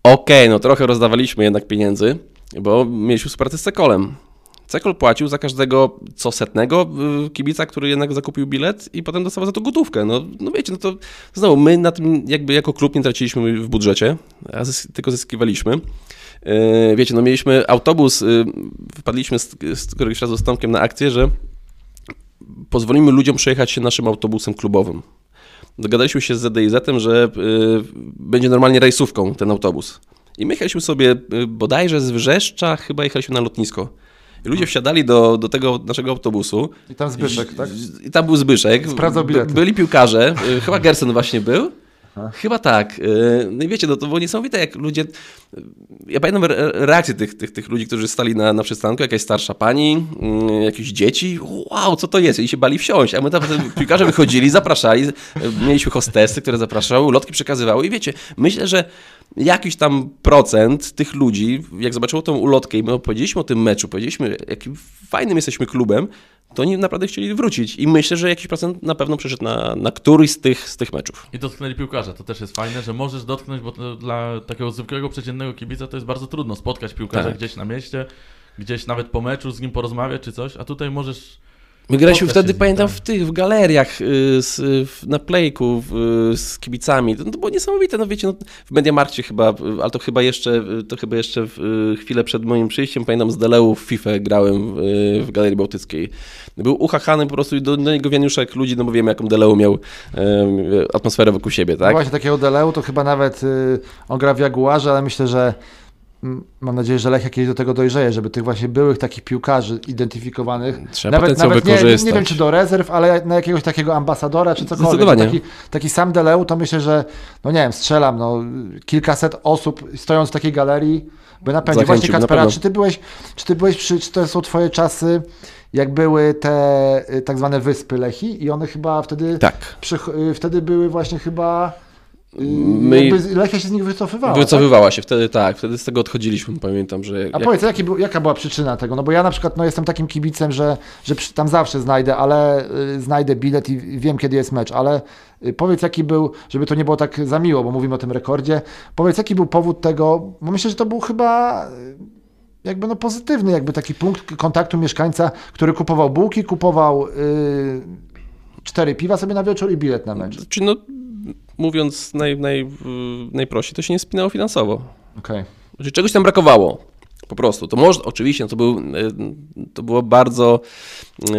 Okej, no trochę rozdawaliśmy jednak pieniędzy, bo mieliśmy współpracę z Cekolem. Cekol płacił za każdego co setnego y, kibica, który jednak zakupił bilet i potem dostawał za to gotówkę. No, no wiecie, no to znowu my na tym jakby jako klub nie traciliśmy w budżecie, a zys- tylko zyskiwaliśmy. Yy, Wiecie, no mieliśmy autobus, yy, wpadliśmy z, z któregoś razu z Tomkiem na akcję, że pozwolimy ludziom przejechać się naszym autobusem klubowym. Dogadaliśmy się z ZDIZ-em, że yy, będzie normalnie rejsówką ten autobus. I my jechaliśmy sobie yy, bodajże z Wrzeszcza, chyba jechaliśmy na lotnisko. I ludzie wsiadali do, do tego naszego autobusu. I tam Zbyszek, tak? I tam był Zbyszek. Sprawdzał bilety. Byli piłkarze. y, Chyba Gerson właśnie był. Aha. Chyba tak. Y, No i wiecie, no to było niesamowite, jak ludzie... Ja pamiętam re- reakcje tych, tych, tych ludzi, którzy stali na, na przystanku, jakaś starsza pani, y, jakieś dzieci. Wow, co to jest? I się bali wsiąść. A my tam piłkarze wychodzili, zapraszali. y, Mieliśmy hostesy, które zapraszały, ulotki przekazywały. I wiecie, myślę, że jakiś tam procent tych ludzi, jak zobaczyło tą ulotkę i my opowiedzieliśmy o tym meczu, powiedzieliśmy, jakim fajnym jesteśmy klubem, to oni naprawdę chcieli wrócić. I myślę, że jakiś procent na pewno przyszedł na, na któryś z tych, z tych meczów. I dotknęli piłkarza, to też jest fajne, że możesz dotknąć, bo dla takiego zwykłego, przeciętnego kibica to jest bardzo trudno spotkać piłkarza Tak. gdzieś na mieście, gdzieś nawet po meczu z nim porozmawiać czy coś, a tutaj możesz... My graliśmy wtedy, pamiętam, tak. w tych, w galeriach, y, z, w, na playku, w, z kibicami. To, to było niesamowite, no wiecie, no, w Mediamarkcie chyba, ale to chyba jeszcze, to chyba jeszcze w, y, chwilę przed moim przyjściem, pamiętam, z Deleu w FIFA grałem y, w Galerii Bałtyckiej. Był uchachany po prostu i do, do niego wianuszek ludzi, no bo wiemy, jaką Deleu miał atmosferę wokół siebie, No tak? Właśnie takiego Deleu to chyba nawet y, on gra w Jaguarze, ale myślę, że mam nadzieję, że Lechia kiedyś do tego dojrzeje, żeby tych właśnie byłych takich piłkarzy identyfikowanych, Trzeba nawet, nawet nie, nie wiem czy do rezerw, ale na jakiegoś takiego ambasadora czy cokolwiek. Zdecydowanie. Taki, taki sam Deleu to myślę, że no nie wiem, strzelam, no kilkaset osób stojąc w takiej galerii by napełnić. Właśnie na Kacpera, pewno. czy ty byłeś, czy ty byłeś przy, czy to są twoje czasy, jak były te y, tak zwane wyspy Lechi i one chyba wtedy, Tak. przy, y, wtedy były właśnie chyba My- Lechia się z nich wycofywała. tak? Wycofywała się wtedy, tak, wtedy z tego odchodziliśmy, pamiętam, że... A jak- powiedz, jaki jaka była przyczyna tego? No bo ja na przykład no, jestem takim kibicem, że, że tam zawsze znajdę, ale y, znajdę bilet i wiem, kiedy jest mecz, ale y, powiedz, jaki był, żeby to nie było tak za miło, bo mówimy o tym rekordzie, powiedz, jaki był powód tego, bo myślę, że to był chyba y, jakby no pozytywny, jakby taki punkt kontaktu mieszkańca, który kupował bułki, kupował y, cztery piwa sobie na wieczór i bilet na mecz. No, mówiąc naj, naj, najprościej, to się nie spinało finansowo. Okej. Czyli czegoś tam brakowało. Po prostu. To może, oczywiście, to, był, y, to było bardzo y,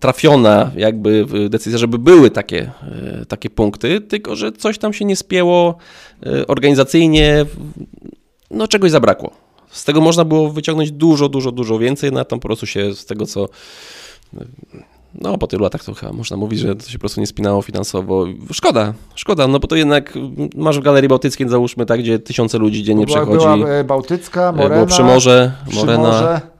trafiona jakby decyzja, żeby były takie, y, takie punkty, tylko że coś tam się nie spięło organizacyjnie, no czegoś zabrakło. Z tego można było wyciągnąć dużo, dużo, dużo więcej, no a tam po prostu się z tego, co no, po tylu latach to chyba można mówić, że to się po prostu nie spinało finansowo. Szkoda, szkoda, no bo to jednak masz w Galerii Bałtyckiej, załóżmy, tak, gdzie tysiące ludzi dziennie Była, przechodzi. była e, Bałtycka, E, Morena. Było Przymorze, Morena. Przymorze.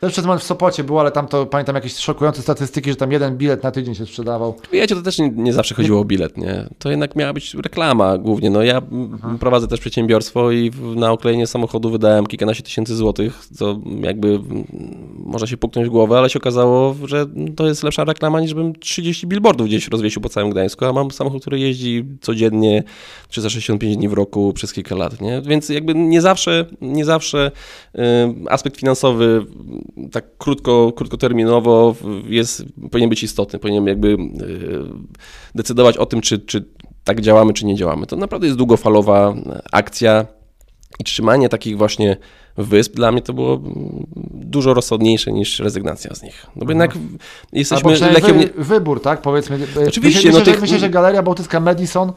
Też przez moment w Sopocie było, ale tam to pamiętam jakieś szokujące statystyki, że tam jeden bilet na tydzień się sprzedawał. Wiecie, to też nie, nie zawsze chodziło o bilet, nie? To jednak miała być reklama głównie. No ja m, prowadzę też przedsiębiorstwo i na oklejenie samochodu wydałem kilkanaście tysięcy złotych, co jakby m, można się puknąć w głowę, ale się okazało, że to jest lepsza reklama niż bym 30 billboardów gdzieś rozwiesił po całym Gdańsku, a mam samochód, który jeździ codziennie 365 dni w roku przez kilka lat, nie? Więc jakby nie zawsze, nie zawsze y, aspekt finansowy tak krótko, krótkoterminowo jest, powinien być istotny, powinien jakby y, decydować o tym, czy, czy tak działamy, czy nie działamy. To naprawdę jest długofalowa akcja i trzymanie takich właśnie wysp dla mnie to było dużo rozsądniejsze niż rezygnacja z nich. No bo jednak Albo jesteśmy przynajmniej lekiem... wy, wybór, tak? Powiedzmy. e, Oczywiście, Myślę, no myślę, tych- że, myślę, że Galeria Bałtycka Madison,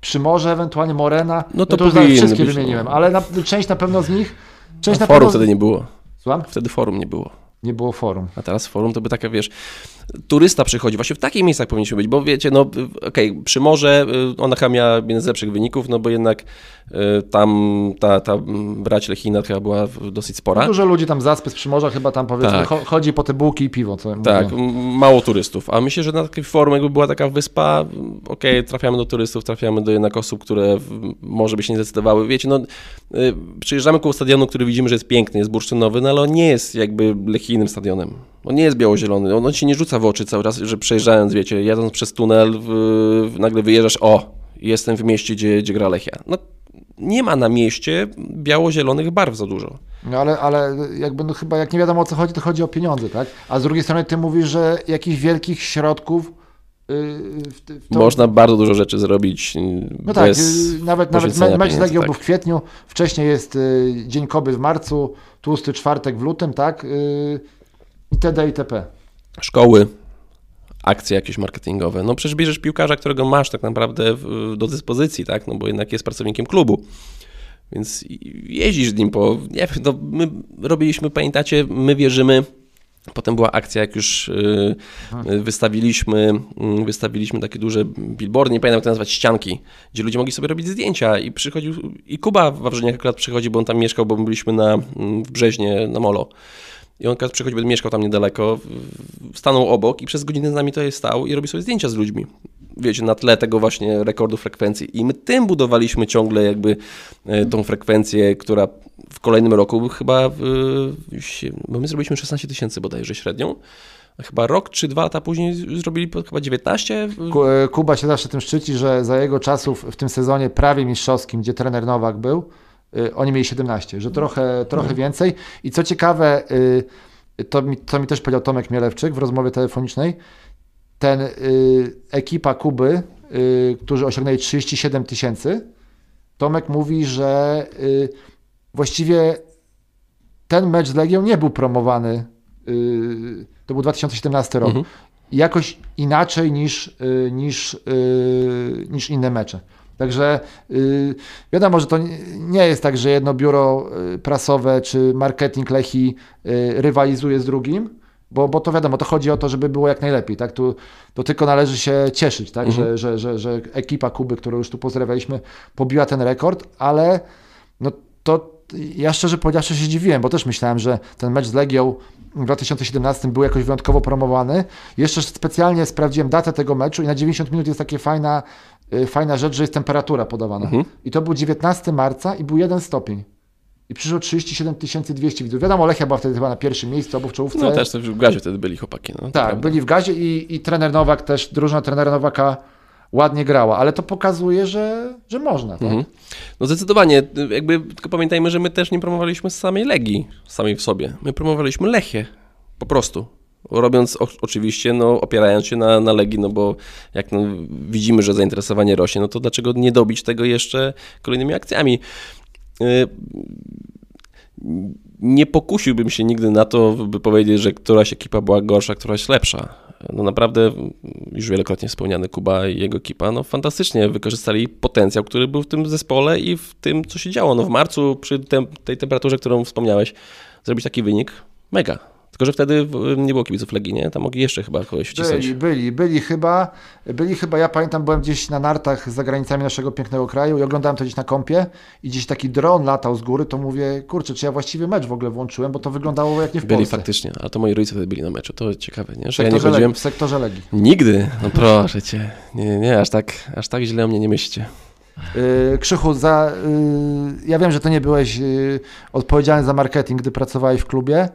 Przymorze, ewentualnie Morena. No to już nawet powinny wszystkie być, wymieniłem, no. ale na, część na pewno z nich. Część na Forum pewno. wtedy nie było. Słucham? Wtedy forum nie było. Nie było forum. A teraz forum to by taka, wiesz, turysta przychodzi. Właśnie w takich miejscach powinniśmy być, bo wiecie, no okej, okay, przy morze y, ona chyba miała jeden z lepszych wyników, no bo jednak y, tam ta, ta brać Lechina chyba była dosyć spora. Dużo ludzi tam zaspy z Przymorza chyba tam powiedzmy tak. chodzi po te bułki i piwo. Co tak, mówią. mało turystów. A myślę, że na takiej formie jakby była taka wyspa, okej, okay, trafiamy do turystów, trafiamy do jednak osób, które może by się nie zdecydowały. Wiecie, no y, przyjeżdżamy koło stadionu, który widzimy, że jest piękny, jest bursztynowy, no ale on nie jest jakby Lechijnym stadionem. On nie jest biało-zielony, on, on się nie rzuca w oczy cały raz, że przejeżdżając, wiecie, jadąc przez tunel, w, w, nagle wyjeżdżasz, o, jestem w mieście, gdzie, gdzie gra Lechia. No, nie ma na mieście biało-zielonych barw za dużo. No ale, ale jakby no chyba jak nie wiadomo o co chodzi, to chodzi o pieniądze, tak? A z drugiej strony ty mówisz, że jakichś wielkich środków y, w, w to... Można bardzo dużo rzeczy zrobić. No tak, y, nawet, nawet mecz z Legią tak. był w kwietniu, wcześniej jest y, Dzień Kobiet w marcu, tłusty czwartek w lutym, tak? Itd. itp. Szkoły, akcje jakieś marketingowe. No przecież bierzesz piłkarza, którego masz tak naprawdę w, do dyspozycji, tak? No bo jednak jest pracownikiem klubu. Więc jeździsz z nim po, nie wiem, no my robiliśmy, pamiętacie, my wierzymy, Potem była akcja, jak już yy, wystawiliśmy, yy, wystawiliśmy takie duże billboardy, nie pamiętam jak to nazwać, ścianki, gdzie ludzie mogli sobie robić zdjęcia i przychodził, i Kuba w Wawrzyniach akurat przychodzi, bo on tam mieszkał, bo my byliśmy na, w Brzeźnie, na Molo. I on przychodził, bo mieszkał tam niedaleko, stanął obok i przez godzinę z nami jest stał i robi sobie zdjęcia z ludźmi. Wiecie, na tle tego właśnie rekordu frekwencji. I my tym budowaliśmy ciągle jakby e, tą frekwencję, która w kolejnym roku chyba, bo my zrobiliśmy 16 tysięcy bodajże średnią, chyba rok czy dwa lata później zrobili chyba 19. E, Kuba się zawsze tym szczyci, że za jego czasów w tym sezonie prawie mistrzowskim, gdzie trener Nowak był, oni mieli 17, że trochę, trochę mhm. więcej. I co ciekawe, y, to mi, to mi też powiedział Tomek Mielewczyk w rozmowie telefonicznej, ten y, ekipa Kuby, którzy osiągnęli 37 tysięcy, Tomek mówi, że właściwie ten mecz z Legią nie był promowany, to był 2017 rok, mhm. jakoś inaczej niż, niż, niż inne mecze. Także yy, wiadomo, że to nie jest tak, że jedno biuro y, prasowe czy marketing Lechi yy, rywalizuje z drugim, bo, bo to wiadomo, to chodzi o to, żeby było jak najlepiej. Tak? Tu, to tylko należy się cieszyć, tak? Mhm. Że, że, że, że ekipa Kuby, którą już tu pozdrawialiśmy, pobiła ten rekord, ale no to ja szczerze powiedziawszy się dziwiłem, bo też myślałem, że ten mecz z Legią w 2017 był jakoś wyjątkowo promowany. Jeszcze specjalnie sprawdziłem datę tego meczu i na 90 minut jest takie fajna fajna rzecz, że jest temperatura podawana. Mhm. I to był 19 marca i był jeden stopień. I przyszło 37 200 widzów. Wiadomo, Lechia była wtedy chyba na pierwszym miejscu albo w czołówce. No też w gazie wtedy byli chłopaki. No, tak, byli w gazie i, i trener Nowak też, drużyna trenera Nowaka ładnie grała, ale to pokazuje, że, że można. Tak? Mhm. No zdecydowanie, jakby tylko pamiętajmy, że my też nie promowaliśmy samej Legii, samej w sobie. My promowaliśmy Lechię, po prostu robiąc o, oczywiście, no, opierając się na, na Legii, no bo jak no, widzimy, że zainteresowanie rośnie, no to dlaczego nie dobić tego jeszcze kolejnymi akcjami? Y, nie pokusiłbym się nigdy na to, by powiedzieć, że któraś ekipa była gorsza, któraś lepsza. No naprawdę, już wielokrotnie wspomniany Kuba i jego ekipa, no fantastycznie wykorzystali potencjał, który był w tym zespole i w tym, co się działo. No w marcu, przy tem tej temperaturze, którą wspomniałeś, zrobić taki wynik, mega. Tylko, że wtedy nie było kibiców Legii, nie? Tam mogli jeszcze chyba kogoś wcisnąć. Byli, byli, byli chyba, byli chyba, ja pamiętam, byłem gdzieś na nartach za granicami naszego pięknego kraju i oglądałem to gdzieś na kąpie i gdzieś taki dron latał z góry, to mówię, kurczę, czy ja właściwie mecz w ogóle włączyłem, bo to wyglądało jak nie w byli Polsce. Byli faktycznie, a to moi rodzice wtedy byli na meczu, to ciekawe, nie? Że ja nie chodziłem... w sektorze Legii. Nigdy, no proszę Cię, nie, nie, aż tak, aż tak źle o mnie nie myślicie. Yy, Krzychu, za, yy, ja wiem, że to nie byłeś yy, odpowiedzialny za marketing, gdy pracowałeś w klubie,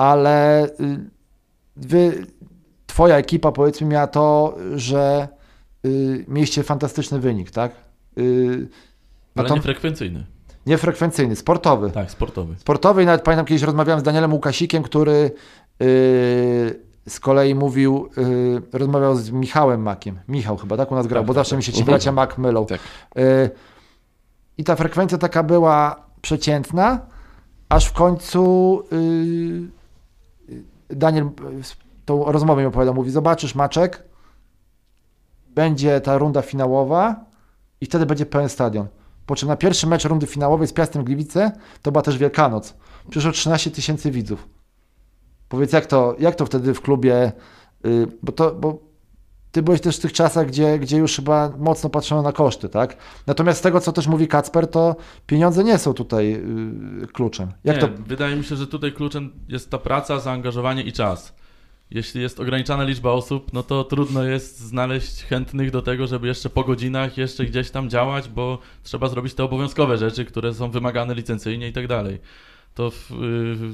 ale y, wy, twoja ekipa powiedzmy miała to, że y, mieliście fantastyczny wynik, tak? Y, ale to, niefrekwencyjny. Niefrekwencyjny, sportowy. Tak, sportowy. Sportowy i nawet pamiętam kiedyś rozmawiałem z Danielem Łukasikiem, który y, z kolei mówił, y, rozmawiał z Michałem Makiem. Michał chyba, tak u nas grał, tak, bo zawsze tak. mi się ci bracia Mak mylą. Tak. Y, I ta frekwencja taka była przeciętna, aż w końcu Daniel tą rozmowę mi opowiadał, mówi, zobaczysz Maczek, będzie ta runda finałowa i wtedy będzie pełen stadion. Po czym na pierwszy mecz rundy finałowej z Piastem Gliwice to była też Wielkanoc. Przyszło 13 tysięcy widzów. Powiedz, jak to, jak to wtedy w klubie y, bo to, bo ty byłeś też w tych czasach, gdzie, gdzie już chyba mocno patrzono na koszty, tak? Natomiast z tego, co też mówi Kacper, to pieniądze nie są tutaj y, kluczem. Jak nie, to... Wydaje mi się, że tutaj kluczem jest ta praca, zaangażowanie i czas. Jeśli jest ograniczona liczba osób, no to trudno jest znaleźć chętnych do tego, żeby jeszcze po godzinach jeszcze gdzieś tam działać, bo trzeba zrobić te obowiązkowe rzeczy, które są wymagane licencyjnie i tak dalej. To w, y,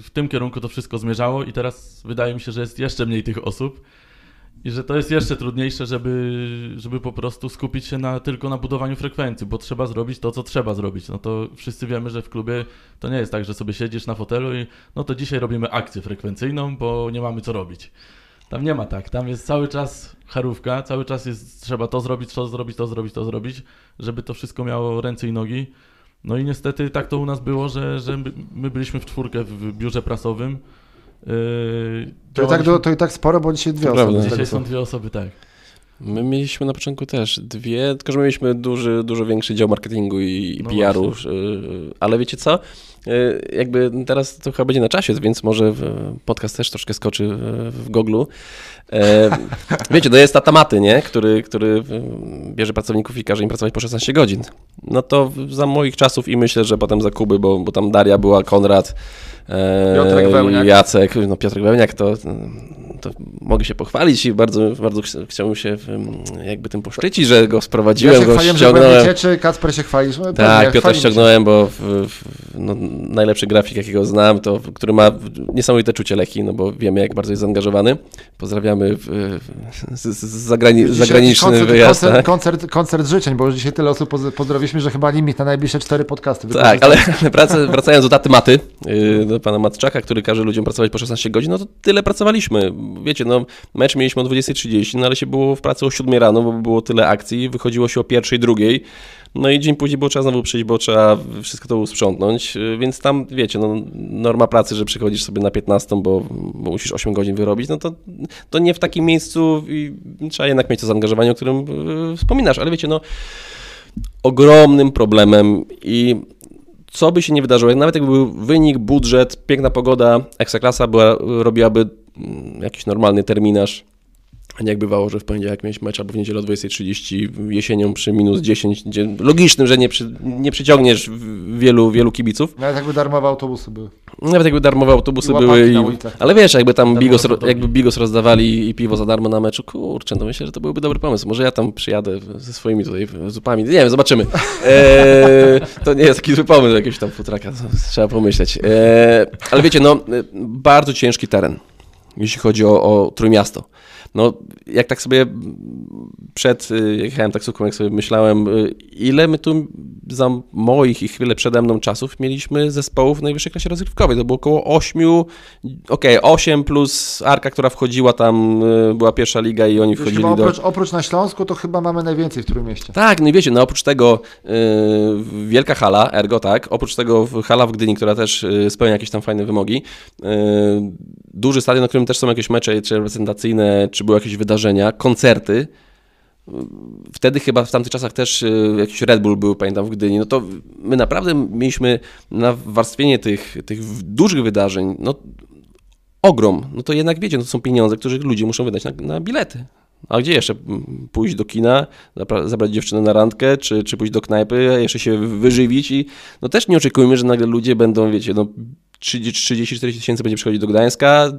w tym kierunku to wszystko zmierzało i teraz wydaje mi się, że jest jeszcze mniej tych osób i że to jest jeszcze trudniejsze, żeby, żeby po prostu skupić się na, tylko na budowaniu frekwencji, bo trzeba zrobić to, co trzeba zrobić. No to wszyscy wiemy, że w klubie to nie jest tak, że sobie siedzisz na fotelu i no to dzisiaj robimy akcję frekwencyjną, bo nie mamy co robić. Tam nie ma tak, tam jest cały czas charówka, cały czas jest trzeba to zrobić, to zrobić, to zrobić, to zrobić, żeby to wszystko miało ręce i nogi. No i niestety tak to u nas było, że, że my byliśmy w czwórkę w biurze prasowym. Yy, to, i tak, to i tak sporo, bo dzisiaj dwie To osoby. prawda. Dzisiaj są dwie osoby, tak. My mieliśmy na początku też dwie, tylko że my mieliśmy duży, dużo większy dział marketingu i, i No PR-u, właśnie. y, ale wiecie co? Y, Jakby teraz to chyba będzie na czasie, więc może podcast też troszkę skoczy w- goglu. E, Wiecie, to jest ta tamaty, nie? Który, który bierze pracowników i każe im pracować po 16 godzin. No to za moich czasów i myślę, że potem za Kuby, bo, bo tam Daria była, Konrad, e, Piotrek Wełniak. Jacek, no Piotrek Wełniak to, to mogę się pochwalić i bardzo, bardzo ch- chciałbym się jakby tym poszczycić, że go Ja sprowadziłem, się go chwaliłem, że ściągnąłem. wycieczy, Kacper się chwalisz. No, Tak, Piotra ściągnąłem, bo w, w, no, najlepszy grafik, jakiego znam, to który ma niesamowite czucie leki, no bo wiemy, jak bardzo jest zaangażowany. Pozdrawiamy w, z, z zagrani, zagraniczny koncert, wyjazd. Koncert, tak? koncert, koncert życzeń, bo już dzisiaj tyle osób poz- pozdrowiliśmy, że chyba limit na najbliższe cztery podcasty. Tak, ale wracając do taty Maty, yy, do pana Matczaka, który każe ludziom pracować po 16 godzin, no to tyle pracowaliśmy. Wiecie, no mecz mieliśmy o 20.30, no ale się było w pracy o 7 rano, bo było tyle akcji, wychodziło się o pierwszej, drugiej. No i dzień później było trzeba znowu przyjść, bo trzeba wszystko to usprzątnąć, yy, więc tam, wiecie, no norma pracy, że przychodzisz sobie na 15, bo, bo musisz 8 godzin wyrobić, no to, to nie w takim miejscu i trzeba jednak mieć to zaangażowanie, o którym yy, wspominasz, ale wiecie, no ogromnym problemem i co by się nie wydarzyło, nawet jakby był wynik, budżet, piękna pogoda, ekstraklasa była, robiłaby jakiś normalny terminarz, a nie jak bywało, że w poniedziałek miałeś mecz albo w niedzielę o 20.30 jesienią przy minus 10, gdzie logicznym, że nie, przy, nie przyciągniesz wielu, wielu kibiców. Nawet jakby darmowe autobusy były. Nawet jakby darmowe autobusy I były. I, ale wiesz, jakby tam Darmowe bigos, jakby bigos rozdawali i piwo za darmo na meczu, kurczę, to myślę, że to byłby dobry pomysł. Może ja tam przyjadę ze swoimi tutaj zupami. Nie wiem, zobaczymy. Eee, to nie jest taki zły pomysł jakiegoś tam futraka, trzeba pomyśleć. Eee, ale wiecie, no, bardzo ciężki teren, jeśli chodzi o, o Trójmiasto. No, jak tak sobie przed, y, jechałem taksówką, jak sobie myślałem, y, ile my tu za moich i chwilę przede mną czasów mieliśmy zespołów w najwyższej klasie rozgrywkowej. To było około 8, okej, 8 plus Arka, która wchodziła tam, y, była pierwsza liga i oni wchodzili chyba do... oprócz, oprócz na Śląsku, to chyba mamy najwięcej w Trójmieście. Tak, no i wiecie, no oprócz tego y, wielka hala, ergo tak, oprócz tego hala w Gdyni, która też spełnia jakieś tam fajne wymogi, y, duży stadion, na którym też są jakieś mecze, czy reprezentacyjne, czy były jakieś wydarzenia, koncerty. Wtedy chyba w tamtych czasach też y, jakiś Red Bull był, pamiętam, w Gdyni. No to my naprawdę mieliśmy na warstwienie tych, tych dużych wydarzeń, no ogrom. No to jednak wiecie, no to są pieniądze, które ludzie muszą wydać na, na bilety. A gdzie jeszcze pójść do kina, zabrać dziewczynę na randkę, czy, czy pójść do knajpy, jeszcze się wyżywić i no też nie oczekujmy, że nagle ludzie będą, wiecie, no 30-40 tysięcy będzie przychodzić do Gdańska,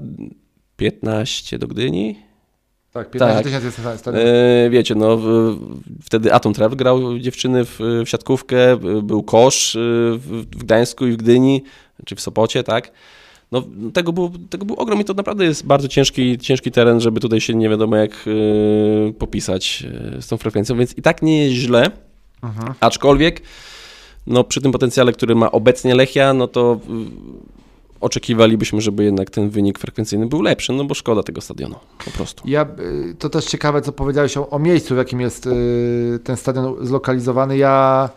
15 do Gdyni. Tak, 15 Tak. tysięcy jest na stadion. E, wiecie, no wtedy Atom Travel grał dziewczyny w, w siatkówkę, e, był kosz e, w, w Gdańsku i w Gdyni, czy w Sopocie, tak? No, tego, był, tego był ogrom i to naprawdę jest bardzo ciężki, ciężki teren, żeby tutaj się nie wiadomo jak e, popisać z tą frekwencją, więc i tak nie jest źle, Mhm. aczkolwiek no, przy tym potencjale, który ma obecnie Lechia, no to oczekiwalibyśmy, żeby jednak ten wynik frekwencyjny był lepszy, no bo szkoda tego stadionu, po prostu. Ja, y, to też ciekawe, co powiedziałeś o, o miejscu, w jakim jest y, ten stadion zlokalizowany. Ja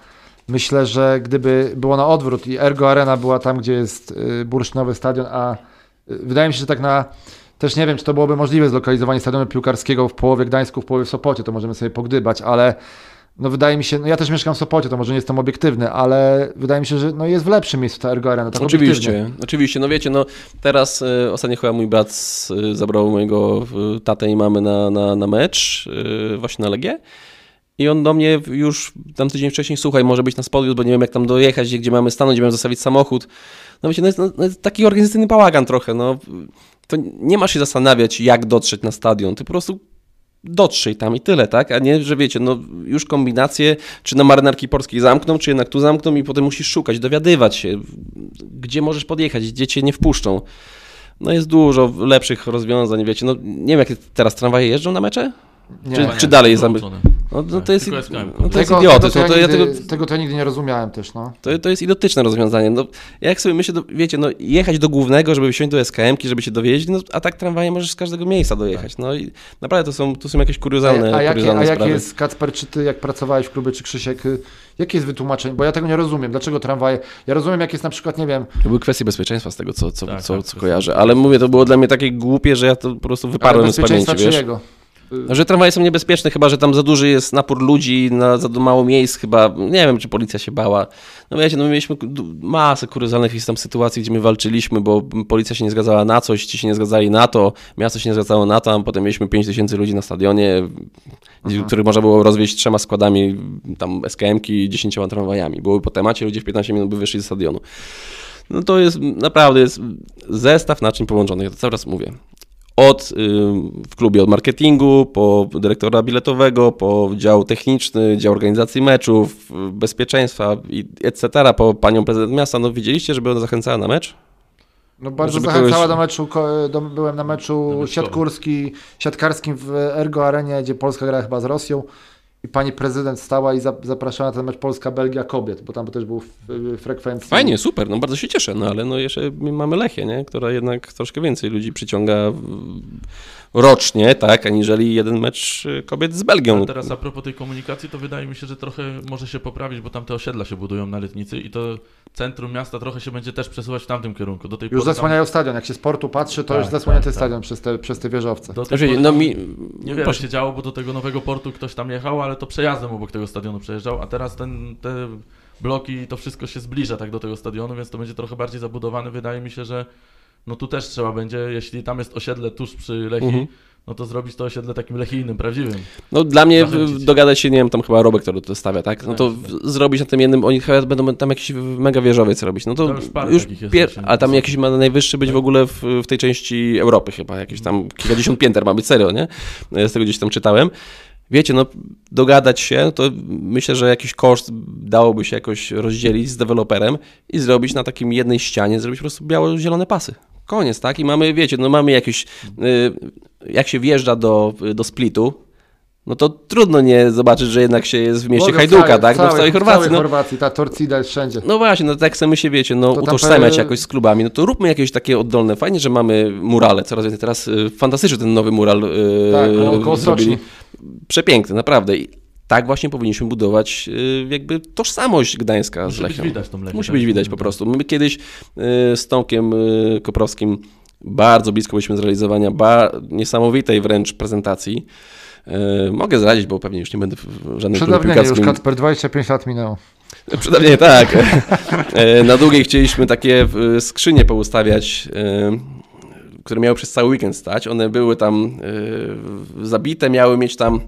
myślę, że gdyby było na odwrót i Ergo Arena była tam, gdzie jest y, bursztynowy stadion, a y, wydaje mi się, że tak na. Też nie wiem, czy to byłoby możliwe zlokalizowanie stadionu piłkarskiego w połowie Gdańsku, w połowie w Sopocie, to możemy sobie pogdybać, ale, no wydaje mi się, no ja też mieszkam w Sopocie, to może nie jestem obiektywny, ale wydaje mi się, że no jest w lepszym miejscu ta Ergo Arena, tak obiektywnie. Oczywiście, oczywiście. No wiecie, no teraz y, ostatnio chyba mój brat y, zabrał mojego y, tatę i mamy na, na, na mecz, y, właśnie na Legię. I on do mnie już tam tydzień wcześniej, słuchaj, może być na Spodius, bo nie wiem jak tam dojechać, gdzie, gdzie mamy stanąć, gdzie mamy zostawić samochód. No wiecie, no jest, no, no jest taki organizacyjny bałagan trochę, no. To nie masz się zastanawiać, jak dotrzeć na stadion, ty po prostu dotrzyj tam i tyle, tak? A nie, że wiecie, no już kombinacje, czy na marynarki polskiej zamkną, czy jednak tu zamkną i potem musisz szukać, dowiadywać się, gdzie możesz podjechać, gdzie cię nie wpuszczą. No jest dużo lepszych rozwiązań, wiecie, no nie wiem, jak teraz tramwaje jeżdżą na mecze? Nie. Czy- Chyba czy nie, dalej jest wyłączone. No, no Tak, to jest, no to jest Tego, tego, to, ja ja nigdy, tego, tego to ja nigdy nie rozumiałem też, no. to, to jest idiotyczne rozwiązanie. No, ja jak sobie myślę, do, wiecie, no jechać do głównego, żeby wsiąść do SKM-ki, żeby się dowiedzieć, no a tak tramwajem możesz z każdego miejsca dojechać. No i naprawdę to są, to są jakieś kuriozalne, A, a, jakie, kuriozalne a jakie sprawy. jest, Kacper, czy ty jak pracowałeś w klubie, czy Krzysiek, y, jakie jest wytłumaczenie? Bo ja tego nie rozumiem. Dlaczego tramwaje? Ja rozumiem, jak jest na przykład, nie wiem, To były kwestie bezpieczeństwa z tego, co, co, Tak, co, tak, co kojarzę. Ale mówię, to było dla mnie takie głupie, że ja to po prostu wyparłem z pamięci, bezpieczeństwa wiesz. Czyjego? No, Że tramwaje są niebezpieczne, chyba że tam za duży jest napór ludzi, na za mało miejsc, chyba. Nie wiem, czy policja się bała. No wiecie, no my mieliśmy masę kuriozalnych tam sytuacji, gdzie my walczyliśmy, bo policja się nie zgadzała na coś, ci się nie zgadzali na to, miasto się nie zgadzało na to, a potem mieliśmy 5 tysięcy ludzi na stadionie, gdzie- których można było rozwieźć trzema składami, tam SKM-ki i 10 tramwajami. Były po temacie, ludzie w 15 minut by wyszli ze stadionu. No to jest naprawdę jest zestaw naczyń połączonych, ja to cały czas mówię. Od y, w klubie od marketingu, po dyrektora biletowego, po dział techniczny, dział organizacji meczów, y, bezpieczeństwa i etc. po panią prezydent miasta. No widzieliście, żeby ona zachęcała na mecz? No bardzo zachęcała kogoś- do meczu, do, byłem na meczu siatkurski, siatkarskim w Ergo Arenie, gdzie Polska gra chyba z Rosją i pani prezydent stała i za- zapraszała na ten mecz Polska-Belgia kobiet, bo tam też był frekwencji. Fajnie, super, no bardzo się cieszę, no ale no jeszcze mamy Lechię, nie? która jednak troszkę więcej ludzi przyciąga rocznie, tak, aniżeli jeden mecz kobiet z Belgią. Ale teraz a propos tej komunikacji, to wydaje mi się, że trochę może się poprawić, bo tam te osiedla się budują na Letnicy i to centrum miasta trochę się będzie też przesuwać w tamtym kierunku. Do tej Już pory tam- zasłaniają stadion, jak się z portu patrzy, to Tak, już zasłanięty tak, tak. stadion Przez, te, przez te wieżowce. Do tej Znaczy, pory no tam mi... Niewiele proszę. się działo, bo do tego nowego portu ktoś tam jechał, ale to przejazdem obok tego stadionu przejeżdżał, a teraz ten, te bloki to wszystko się zbliża tak do tego stadionu, więc to będzie trochę bardziej zabudowane. Wydaje mi się, że no tu też trzeba będzie, jeśli tam jest osiedle tuż przy Lechii, Mhm. No to zrobić to osiedle takim lechijnym, prawdziwym. No dla mnie Zachęcić. się, nie wiem, tam chyba Robek, który to stawia, tak? No to w- zrobić na tym jednym, oni chyba będą tam jakiś mega wieżowiec robić. No to, To już parę już takich pier... A tam jakiś ma najwyższy być w ogóle w, w tej części Europy chyba, jakieś tam kilkadziesiąt pięter ma być, serio, nie? Ja Z tego gdzieś tam czytałem. Wiecie, no dogadać się, to myślę, że jakiś koszt dałoby się jakoś rozdzielić z deweloperem i zrobić na takim jednej ścianie, zrobić po prostu biało-zielone pasy. Koniec, tak? I mamy, wiecie, no mamy jakieś, y, jak się wjeżdża do, do Splitu, no to trudno nie zobaczyć, że jednak się jest w mieście Mogę Hajduka, całej- tak? No w całej Chorwacji. całej No, Chorwacji, ta Torcida jest wszędzie. no właśnie, no tak chcemy się, wiecie, no To tam utożsamiać pe- jakoś z klubami, no to róbmy jakieś takie oddolne. Fajnie, że mamy murale, coraz więcej. Teraz y, fantastyczny ten nowy mural y, Tak, koło zrobili. Przepiękny, naprawdę. I tak właśnie powinniśmy budować y, jakby tożsamość Gdańska z Musi być Lechią. widać tą Lechię. Musi tak? być widać po prostu. My kiedyś y, z Tomkiem y, Koprowskim bardzo blisko byliśmy zrealizowania niesamowitej wręcz prezentacji. Y, Mogę zdradzić, bo pewnie już nie będę w żadnym klubie Przedawnienie już, piłkarskim Kacper, 25 lat minęło. Przedawnienie, tak. E, Na długiej chcieliśmy takie skrzynie poustawiać, e, które miały przez cały weekend stać. One były tam zabite, miały mieć tam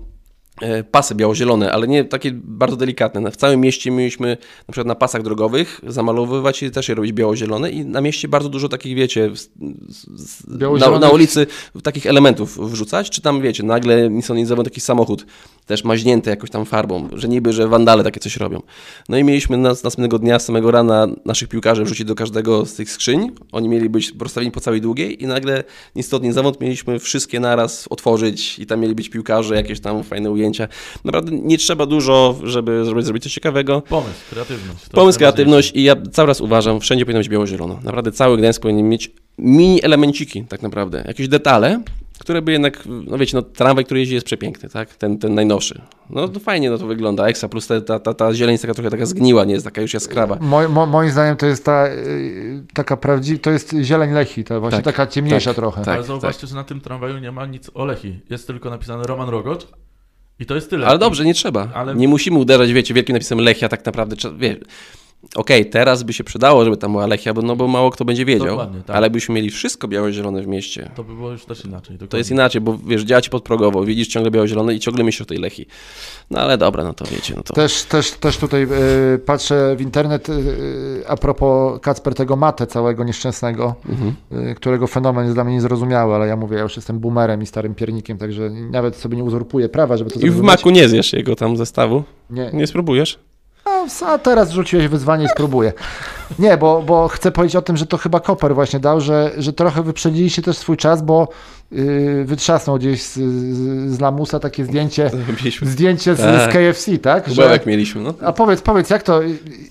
pasy biało-zielone, ale nie takie bardzo delikatne. W całym mieście mieliśmy na przykład na pasach drogowych zamalowywać i też je robić biało-zielone i na mieście bardzo dużo takich, wiecie, na, na ulicy takich elementów wrzucać, czy tam, wiecie, nagle nisonizowy taki samochód też maźnięty jakąś tam farbą, że niby, że wandale takie coś robią. No i mieliśmy nas, następnego dnia, samego rana naszych piłkarzy wrzucić do każdego z tych skrzyń. Oni mieli być rozstawieni po całej długiej i nagle istotnie zawód mieliśmy wszystkie naraz otworzyć i tam mieli być piłkarze, jakieś tam fajne ujęcia. Naprawdę nie trzeba dużo, żeby zrobić, zrobić coś ciekawego. Pomysł, kreatywność. to Pomysł, kreatywność i ja cały raz uważam, wszędzie powinno być biało-zielono. Naprawdę cały Gdańsk powinien mieć mini elemenciki tak naprawdę, jakieś detale, które by jednak, no wiecie, no tramwaj, który jeździ jest przepiękny, tak? Ten, ten najnowszy. No to fajnie no to wygląda, ekstra, plus te, ta, ta, ta zieleń jest taka trochę taka zgniła, nie jest taka już jaskrawa. Mo, mo, moim zdaniem to jest ta y, taka prawdziwa, to jest zieleń Lechi, to właśnie Tak, taka ciemniejsza tak, trochę. tak. Ale zauważcie, że na tym tramwaju nie ma nic o Lechi. Jest tylko napisane Roman Rogocz I to jest tyle. Ale dobrze, nie trzeba. Ale- Nie musimy uderzać, wiecie, wielkim napisem Lechia tak naprawdę. Wie, Okej, teraz by się przydało, żeby tam była Lechia, bo, no bo mało kto będzie wiedział. Dokładnie, tak. Ale jakbyśmy mieli wszystko biało-zielone w mieście, To by było już też inaczej. to jest inaczej, bo wiesz, działa ci podprogowo, widzisz ciągle biało-zielone i ciągle myślisz o tej Lechii. No ale dobra, no to wiecie, no to... Też, też, też tutaj y, patrzę w internet y, a propos Kacper tego Matę całego nieszczęsnego, Mhm. y, którego fenomen jest dla mnie niezrozumiały, ale ja mówię, ja już jestem boomerem i starym piernikiem, także nawet sobie nie uzurpuję prawa, żeby to I w maku nie zjesz jego tam zestawu? Nie, Nie spróbujesz? A, a teraz rzuciłeś wyzwanie i spróbuję. Nie, bo, bo chcę powiedzieć o tym, że to chyba Koper właśnie dał, że, że trochę wyprzedziliście też swój czas, bo wytrzasnął gdzieś z, z, z Lamusa takie zdjęcie, Mieliśmy zdjęcie z, Tak. z KFC, tak? Że, kubełek mieliśmy, no. a powiedz, powiedz, jak to,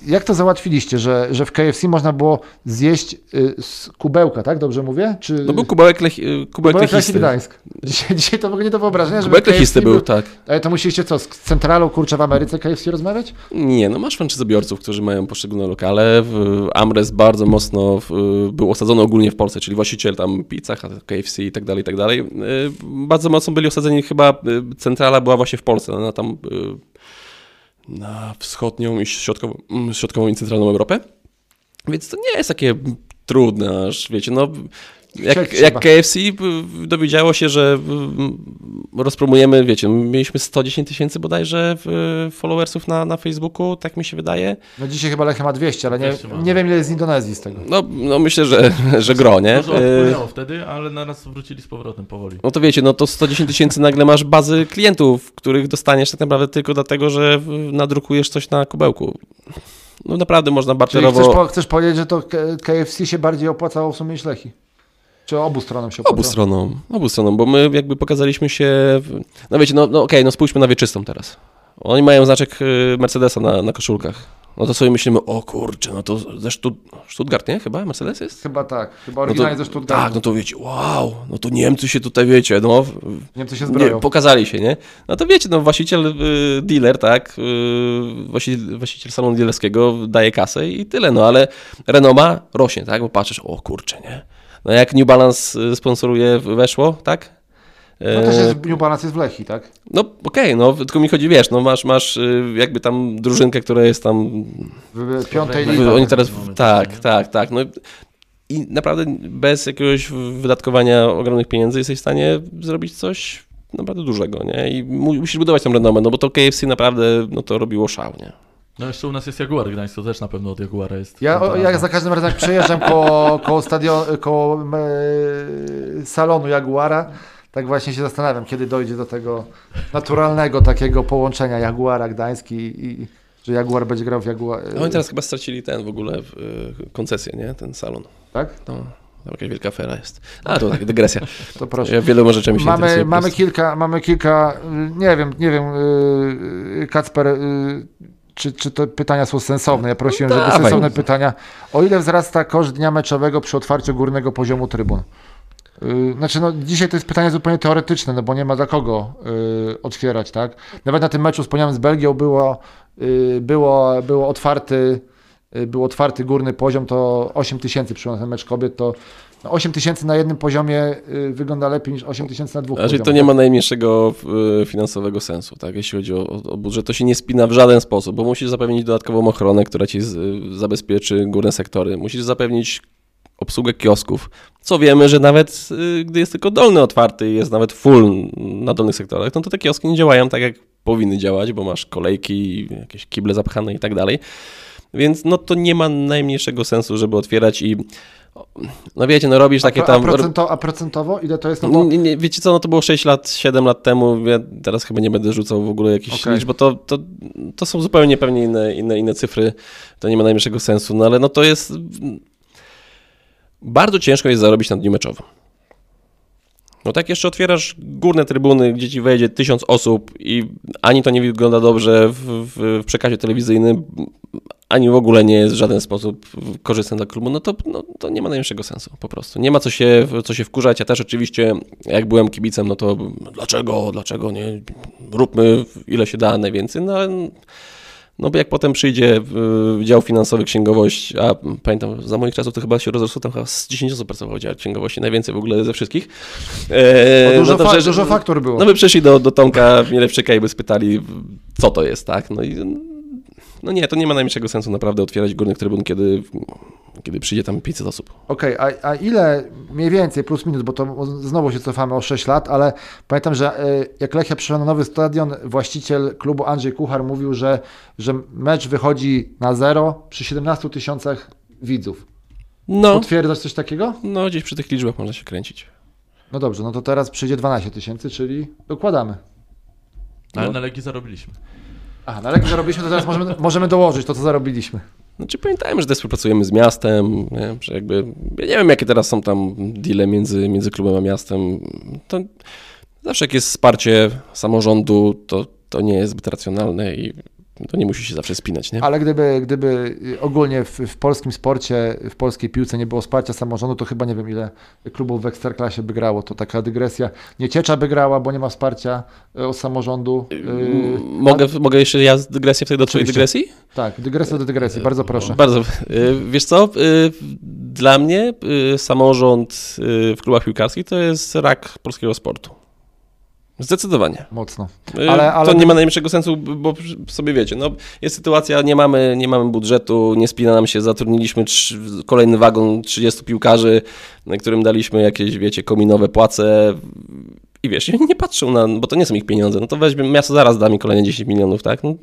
jak to załatwiliście, że, że w KFC można było zjeść y, z kubełka, tak? Dobrze mówię? Czy No był kubełek, lech, kubełek kubełek Lechii lechisty. Gdańsk. Dzisiaj, dzisiaj to w ogóle nie do wyobrażenia, żeby Kubełek lechisty był, tak. Ale to musieliście co, z centralą, kurczę, w Ameryce KFC rozmawiać? Nie, no masz franczyzobiorców, którzy mają poszczególne lokale. W- Amres bardzo mocno w- był osadzony ogólnie w Polsce, czyli właściciel tam Pizza, KFC i tak dalej, i tak dalej. Y, Bardzo mocno byli osadzeni, chyba y, centrala była właśnie w Polsce, na tam y, na wschodnią i środkową, mm, środkową i centralną Europę. Więc to nie jest takie trudne, aż wiecie, no jak, jak. KFC dowiedziało się, że rozpromujemy, wiecie, mieliśmy 110 tysięcy bodajże followersów na, na Facebooku, tak mi się wydaje. No dzisiaj chyba Lechia ma 200, ale nie, 200 ma. nie wiem ile jest z Indonezji z tego. No, no myślę, że, że gro, nie? Dużo Y, odpłynęło wtedy, ale naraz wrócili z powrotem powoli. No to wiecie, no to 110 tysięcy nagle masz bazy klientów, których dostaniesz tak naprawdę tylko dlatego, że nadrukujesz coś na kubełku. No naprawdę można Czyli barterowo... chcesz, po, chcesz powiedzieć, że to KFC się bardziej opłacało w sumie niż Lechii? Czy obu stronom się opłacało? Obu stronom, obu stronom, bo my jakby pokazaliśmy się, w... no wiecie, no, no okej, no spójrzmy na wieczystą teraz. Oni mają znaczek y, Mercedesa na, na koszulkach. No to sobie myślimy, o kurczę, no to ze Stutt... Stuttgart, nie? Chyba Mercedes jest? Chyba tak. Chyba No to, oryginalnie ze Stuttgartu. tak, no to wiecie, wow, no to Niemcy się tutaj, wiecie, no, Niemcy się zbroją. nie, pokazali się, nie? No to wiecie, no właściciel, y, dealer, tak, y, właściciel, właściciel salonu dealerskiego daje kasę i tyle, no ale renoma rośnie, tak, bo patrzysz, o kurczę, nie? No jak New Balance y, sponsoruje, weszło, tak? No też E, jest New Balance jest w Lechii, tak? No okej, no tylko mi chodzi, wiesz, no masz, masz y, jakby tam drużynkę, która jest tam W piątej lidze. oni teraz, w momencie, tak, nie? tak, tak. No i naprawdę bez jakiegoś wydatkowania ogromnych pieniędzy jesteś w stanie zrobić coś naprawdę dużego, nie? I mu- musisz budować tą renomę, no bo to KFC naprawdę, no to robiło szał, nie? No jeszcze u nas jest Jaguar Gdańsk, to też na pewno od Jaguara jest. Ja, o, ja za każdym razem jak przejeżdżam koło, koło, stadion, koło e, salonu Jaguara, tak właśnie się zastanawiam, kiedy dojdzie do tego naturalnego takiego połączenia Jaguara Gdański i, i że Jaguar będzie grał w Jaguar. No oni teraz chyba stracili ten w ogóle w, y, koncesję, nie? Ten salon. Tak? No, tam jakaś wielka afera jest. A, to tak, dygresja. To proszę. Ja wieloma rzeczami się Mamy, mamy, kilka, mamy kilka, y, nie wiem, nie wiem, y, Kacper, y, czy, czy te pytania są sensowne. Ja prosiłem, No żeby sensowne pytania. O ile wzrasta koszt dnia meczowego przy otwarciu górnego poziomu trybun? Y, Znaczy, no, dzisiaj to jest pytanie zupełnie teoretyczne, no bo nie ma dla kogo y, otwierać, tak? Nawet na tym meczu wspomnianym z Belgią było, y, było, było otwarty, y, był otwarty górny poziom, to 8 tysięcy przy ten mecz kobiet, to no, 8 tysięcy na jednym poziomie y, wygląda lepiej niż 8 tysięcy na dwóch Znaczy, poziomach. to nie ma najmniejszego y, finansowego sensu, tak? Jeśli chodzi o, o budżet, to się nie spina w żaden sposób, bo musisz zapewnić dodatkową ochronę, która ci y, zabezpieczy górne sektory. Musisz zapewnić obsługę kiosków, co wiemy, że nawet gdy jest tylko dolny otwarty i jest nawet full na dolnych sektorach, no to te kioski nie działają tak, jak powinny działać, bo masz kolejki, jakieś kible zapchane i tak dalej. Więc no to nie ma najmniejszego sensu, żeby otwierać i no wiecie, no robisz takie a, tam... a, procento, a procentowo ile to jest? No bo, Nie, wiecie co, no to było 6 lat, 7 lat temu, ja teraz chyba nie będę rzucał w ogóle jakichś Okej. liczb, bo to, to, to są zupełnie pewnie inne, inne, inne cyfry, to nie ma najmniejszego sensu, no ale no to jest... Bardzo ciężko jest zarobić na dniu meczowym. No tak jeszcze otwierasz górne trybuny, gdzie ci wejdzie tysiąc osób i ani to nie wygląda dobrze w, w, w przekazie telewizyjnym, ani w ogóle nie jest w żaden sposób korzystny dla klubu, no to, no, to nie ma najmniejszego sensu po prostu. Nie ma co się, co się wkurzać. Ja też oczywiście, jak byłem kibicem, no to dlaczego, dlaczego nie, róbmy ile się da najwięcej, no, No bo jak potem przyjdzie y, dział finansowy, księgowość, a pamiętam, za moich czasów to chyba się rozrosło, tam chyba z 10 osób pracowało w dziale księgowości, najwięcej w ogóle ze wszystkich. E, dużo, no to fa- przecież- dużo faktur było. No by przyszli do, do Tomka Mielewczyka i by spytali, co to jest, tak? No i no nie, to nie ma najmniejszego sensu naprawdę otwierać górnych trybun, kiedy, kiedy przyjdzie tam 500 osób. Okej, a, a ile mniej więcej, plus minus, bo to znowu się cofamy o 6 lat, ale pamiętam, że e, jak Lechia przyszła na nowy stadion, właściciel klubu Andrzej Kuchar mówił, że, że mecz wychodzi na zero przy 17 tysiącach widzów. No, Potwierdzasz coś takiego? no gdzieś przy tych liczbach można się kręcić. No dobrze, no to teraz przyjdzie 12 tysięcy, czyli dokładamy. Ale No. na Legii zarobiliśmy. A, na Legii zarobiliśmy, to teraz możemy, możemy dołożyć to, co zarobiliśmy. Znaczy pamiętajmy, że też współpracujemy z miastem, nie? że jakby, ja nie wiem jakie teraz są tam deale między, między klubem a miastem, to zawsze jak jest wsparcie samorządu, to, to nie jest zbyt racjonalne i to nie musi się zawsze spinać, nie? Ale gdyby, gdyby ogólnie w, w polskim sporcie, w polskiej piłce nie było wsparcia samorządu, to chyba nie wiem ile klubów w Ekstraklasie by grało. To taka dygresja. Nieciecza by grała, bo nie ma wsparcia e, od samorządu. Yy, Mogę, mogę jeszcze ja dygresję wtedy do twojej dygresji? Tak, dygresja do dygresji, bardzo proszę. Bardzo. Y, Wiesz co, y, dla mnie y, samorząd y, w klubach piłkarskich to jest rak polskiego sportu. Zdecydowanie. Mocno. Y, Ale- ale- To nie ma najmniejszego sensu, bo sobie wiecie, no, jest sytuacja, nie mamy, nie mamy budżetu, nie spina nam się, zatrudniliśmy trzy, kolejny wagon 30 piłkarzy, na którym daliśmy jakieś, wiecie, kominowe płace i wiesz, oni nie patrzą na, bo to nie są ich pieniądze, no to weźmie, miasto zaraz da mi kolejne 10 milionów, tak? No,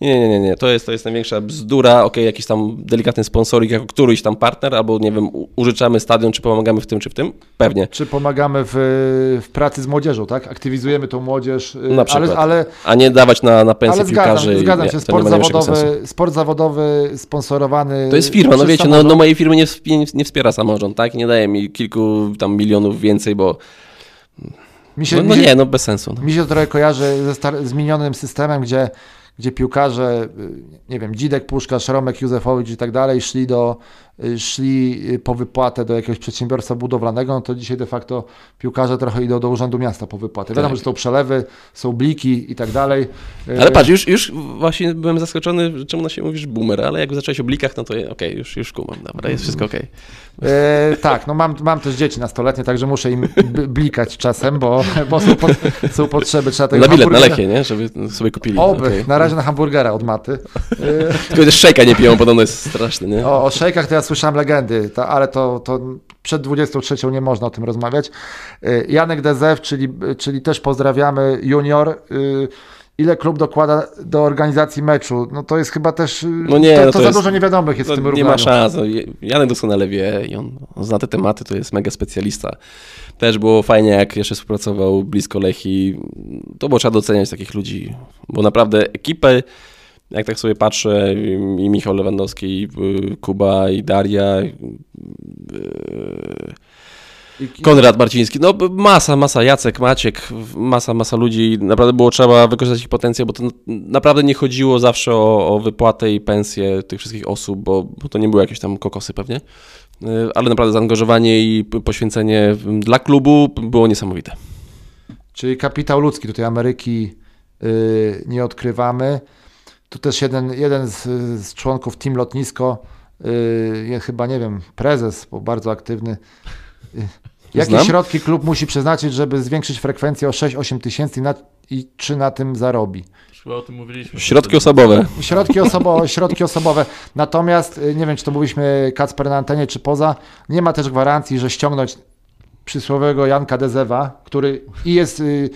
nie, nie, nie, nie, to jest, to jest największa bzdura, okej, jakiś tam delikatny sponsorik jako któryś tam partner, albo nie wiem, użyczamy stadion, czy pomagamy w tym, czy w tym, pewnie. Czy pomagamy w, w pracy z młodzieżą, tak? Aktywizujemy tą młodzież, yy, Na przykład. ale, ale, A nie dawać na, na pensję ale zgadzam, piłkarzy. zgadzam się, nie sport zawodowy, sport zawodowy sponsorowany To jest firma, no wiecie, no, no mojej firmy nie, nie, nie wspiera samorząd, tak? Nie daje mi kilku tam milionów więcej, bo Mi się, no, mi no się, nie, no bez sensu. No. Mi się to trochę kojarzy ze star- zmienionym systemem, gdzie, gdzie piłkarze, y, nie wiem, Dzidek, Puszkarz, Romek, Józefowicz i tak dalej szli, do, szli y, po wypłatę do jakiegoś przedsiębiorstwa budowlanego, no to dzisiaj de facto piłkarze trochę idą do Urzędu Miasta po wypłatę. Wiadomo, Tak. że są przelewy, są bliki i tak dalej. Y, Ale patrz, już, już właśnie byłem zaskoczony, czemu na się mówisz boomer, ale jak zacząłeś o blikach, no to okej, już, już kumam, dobra, jest wszystko okej. E, tak, no mam, mam też dzieci nastoletnie, także muszę im blikać czasem, bo, bo są, pot, są potrzeby. Trzeba tego Na bilet, na Lechie, nie? Żeby sobie kupili. Oby, okej. na razie na hamburgera od maty. E, Tylko też szejka nie piją, podobno jest straszny, nie? O, o szejkach to ja słyszałem legendy, to, ale to, to przed 23 nie można o tym rozmawiać. Y, Janek Dezew, czyli, czyli też pozdrawiamy, junior. y, Ile klub dokłada do organizacji meczu? No to jest chyba też. y, No nie, to, no to, to za jest- dużo niewiadomych jest w tym nie równaniu. ma szans. no, Janek doskonale wie i on, on zna te tematy, to jest mega specjalista. Też było fajnie, jak jeszcze współpracował blisko Lechi. To było trzeba doceniać takich ludzi, bo naprawdę ekipę, jak tak sobie patrzę, i Michał Lewandowski, i y, Kuba, i Daria, y, I, i, Konrad Marciński, no masa, masa, Jacek, Maciek, masa, masa ludzi. Naprawdę było trzeba wykorzystać ich potencjał, bo to naprawdę nie chodziło zawsze o, o wypłatę i pensję tych wszystkich osób, bo, bo to nie były jakieś tam kokosy pewnie. Y, Ale naprawdę zaangażowanie i poświęcenie dla klubu było niesamowite. czyli kapitał ludzki, tutaj Ameryki y, nie odkrywamy. Tu też jeden, jeden z, z członków Team Lotnisko, y, jest chyba, nie wiem, prezes, bo bardzo aktywny. Y, Jakie Znam. środki klub musi przeznaczyć, żeby zwiększyć frekwencję o 6-8 tysięcy i, na- i czy na tym zarobi? Chyba o tym mówiliśmy. Środki osobowe. Środki, osobo, środki osobowe. Natomiast y, nie wiem, czy to mówiliśmy Kacper na antenie, czy poza. Nie ma też gwarancji, że ściągnąć przysłowiowego Janka Dezewa, który i jest y,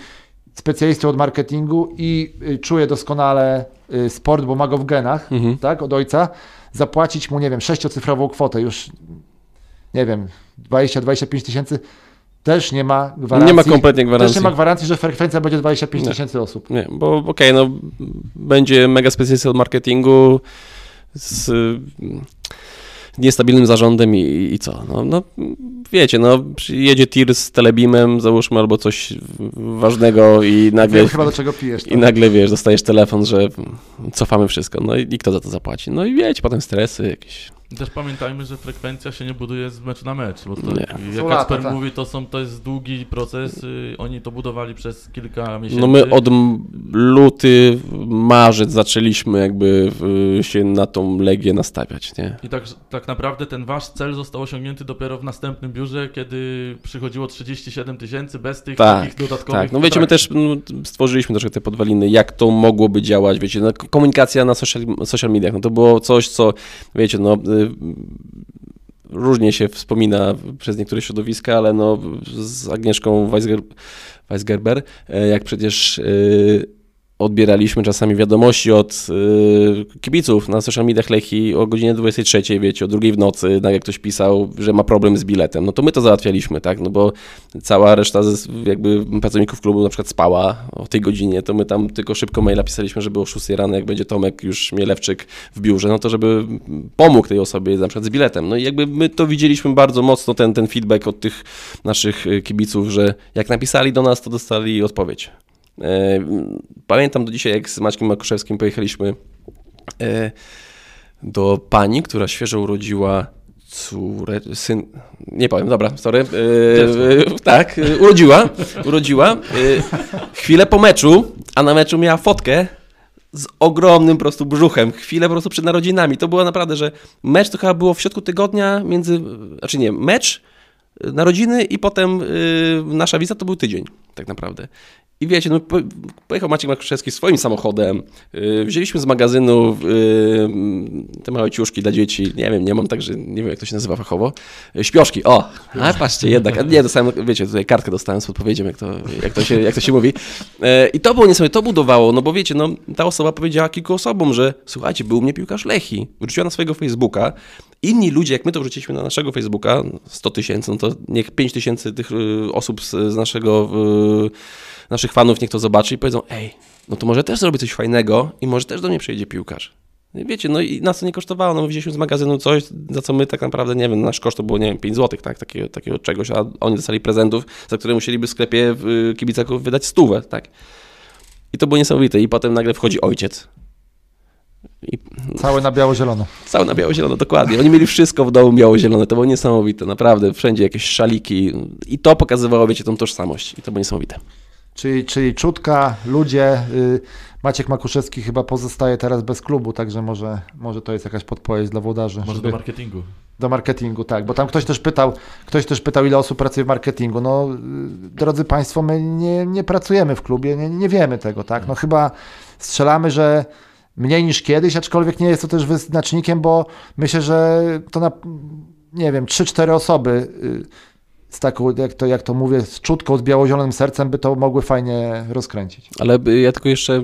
specjalistą od marketingu i y, czuje doskonale sport, bo ma go w genach, Mhm. tak, od ojca, zapłacić mu, nie wiem, sześciocyfrową kwotę, już nie wiem, 20-25 tysięcy, też nie ma gwarancji. Nie ma kompletnie Też gwarancji. nie ma gwarancji, że frekwencja będzie 25 Nie. tysięcy osób. Nie, bo okej, no będzie mega specjalista od marketingu z y, niestabilnym zarządem i, i co? No, no wiecie, no jedzie tir z telebimem, załóżmy, albo coś ważnego i nagle, Wiem chyba do czego pijesz. tak? i nagle wiesz, dostajesz telefon, że cofamy wszystko. No i, i kto za to zapłaci? No i wiecie, potem stresy jakieś. Też pamiętajmy, że frekwencja się nie buduje z meczu na mecz, bo to, Nie. jak Kacper tak. mówi, to, są, to jest długi proces, y, oni to budowali przez kilka miesięcy. No my od luty, marzec zaczęliśmy jakby się na tą Legię nastawiać, nie? I tak, tak naprawdę ten wasz cel został osiągnięty dopiero w następnym biurze, kiedy przychodziło 37 tysięcy bez tych Tak, takich dodatkowych Tak, no wiecie, my też no, stworzyliśmy troszkę te podwaliny, jak to mogłoby działać, wiecie, no, komunikacja na social, social mediach, no to było coś, co, wiecie, no y, różnie się wspomina przez niektóre środowiska, ale no z Agnieszką Weisger, Weisgerber, e, jak przecież y, odbieraliśmy czasami wiadomości od y, kibiców na social mediach Lechi o godzinie 23, wiecie, o drugiej w nocy, tak jak ktoś pisał, że ma problem z biletem, no to my to załatwialiśmy, tak, no bo cała reszta z, jakby pracowników klubu na przykład spała o tej godzinie, to my tam tylko szybko maila pisaliśmy, żeby o 6 rano, jak będzie Tomek już Mielewczyk w biurze, no to żeby pomógł tej osobie na przykład z biletem. No i jakby my to widzieliśmy bardzo mocno, ten, ten feedback od tych naszych y, kibiców, że jak napisali do nas, to dostali odpowiedź. E, Pamiętam do dzisiaj, jak z Maćkiem Makuszewskim pojechaliśmy e, do pani, która świeżo urodziła córę, syn, nie powiem, dobra, sorry, e, tak, urodziła, urodziła, chwilę po meczu, a na meczu miała fotkę z ogromnym po prostu brzuchem, chwilę po prostu przed narodzinami, to było naprawdę, że mecz to chyba było w środku tygodnia między, znaczy nie, mecz, narodziny i potem nasza wiza to był tydzień, tak naprawdę. I wiecie, no, po- pojechał Maciek Makuszewski swoim samochodem, y, wzięliśmy z magazynu y, te małe ciuszki dla dzieci, nie wiem, nie mam, także nie wiem jak to się nazywa fachowo, Y, śpioszki, o, a patrzcie jednak, nie, dostałem, wiecie, tutaj kartkę dostałem z podpowiedzią, jak to, jak to, się, jak to się mówi. I to było niesamowite, to budowało, no bo wiecie, no, ta osoba powiedziała kilku osobom, że słuchajcie, był u mnie piłkarz Lechi, wrzuciła na swojego Facebooka, inni ludzie, jak my to wrzuciliśmy na naszego Facebooka, 100 tysięcy, no to niech 5 tysięcy tych osób z, naszego, naszych fanów niech to zobaczy i powiedzą, ej, no to może też zrobię coś fajnego i może też do mnie przyjedzie piłkarz. Wiecie, no i nas to nie kosztowało, no my wzięliśmy z magazynu coś, za co my tak naprawdę, nie wiem, nasz koszt to było, nie wiem, 5 zł, tak, takiego, takiego czegoś, a oni dostali prezentów, za które musieliby w sklepie w kibicaków wydać stówę, tak. I to było niesamowite i potem nagle wchodzi ojciec. I Całe na biało-zielono. Całe na biało-zielone, dokładnie. Oni mieli wszystko w domu biało-zielone, to było niesamowite, naprawdę. Wszędzie jakieś szaliki i to pokazywało, wiecie, tą tożsamość i to było niesamowite. Czyli, czyli czutka, ludzie. y, Maciek Makuszewski chyba pozostaje teraz bez klubu, także może, może to jest jakaś podpowiedź dla włodarzy. Może żeby- do marketingu. Do marketingu, tak, bo tam ktoś też pytał, ktoś też pytał, ile osób pracuje w marketingu. No, y, drodzy Państwo, my nie, nie pracujemy w klubie, nie, nie wiemy tego, tak. No chyba strzelamy, że mniej niż kiedyś, aczkolwiek nie jest to też wyznacznikiem, bo myślę, że to na, nie wiem, 3-4 osoby y, z taką, jak to, jak to mówię, z czutką, z biało-zielonym sercem by to mogły fajnie rozkręcić. Ale ja tylko jeszcze y,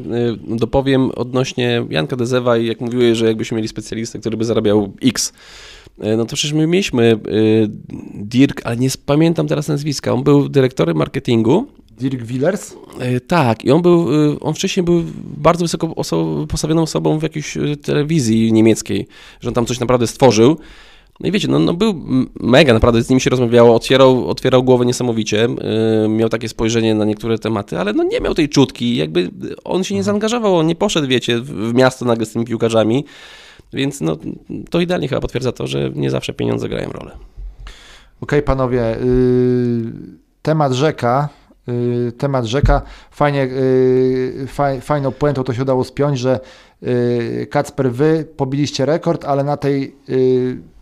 dopowiem odnośnie Janka Dezewa i jak mówiłeś, że jakbyśmy mieli specjalistę, który by zarabiał X, y, no to przecież my mieliśmy y, Dirk, ale nie pamiętam teraz nazwiska, on był dyrektorem marketingu Dirk Willers? Tak, i on był, on wcześniej był bardzo wysoko oso- postawioną osobą w jakiejś telewizji niemieckiej, że on tam coś naprawdę stworzył. No i wiecie, no, no był mega, naprawdę z nim się rozmawiało, otwierał, otwierał głowę niesamowicie, y, miał takie spojrzenie na niektóre tematy, ale no nie miał tej czutki, jakby on się nie zaangażował, on nie poszedł, wiecie, w, miasto nagle z tymi piłkarzami, więc no to idealnie chyba potwierdza to, że nie zawsze pieniądze grają rolę. Okej, panowie, y, temat rzeka, y, temat rzeka, fajnie, y, faj, fajną puentą to się udało spiąć, że y, Kacper, wy pobiliście rekord, ale na tej y,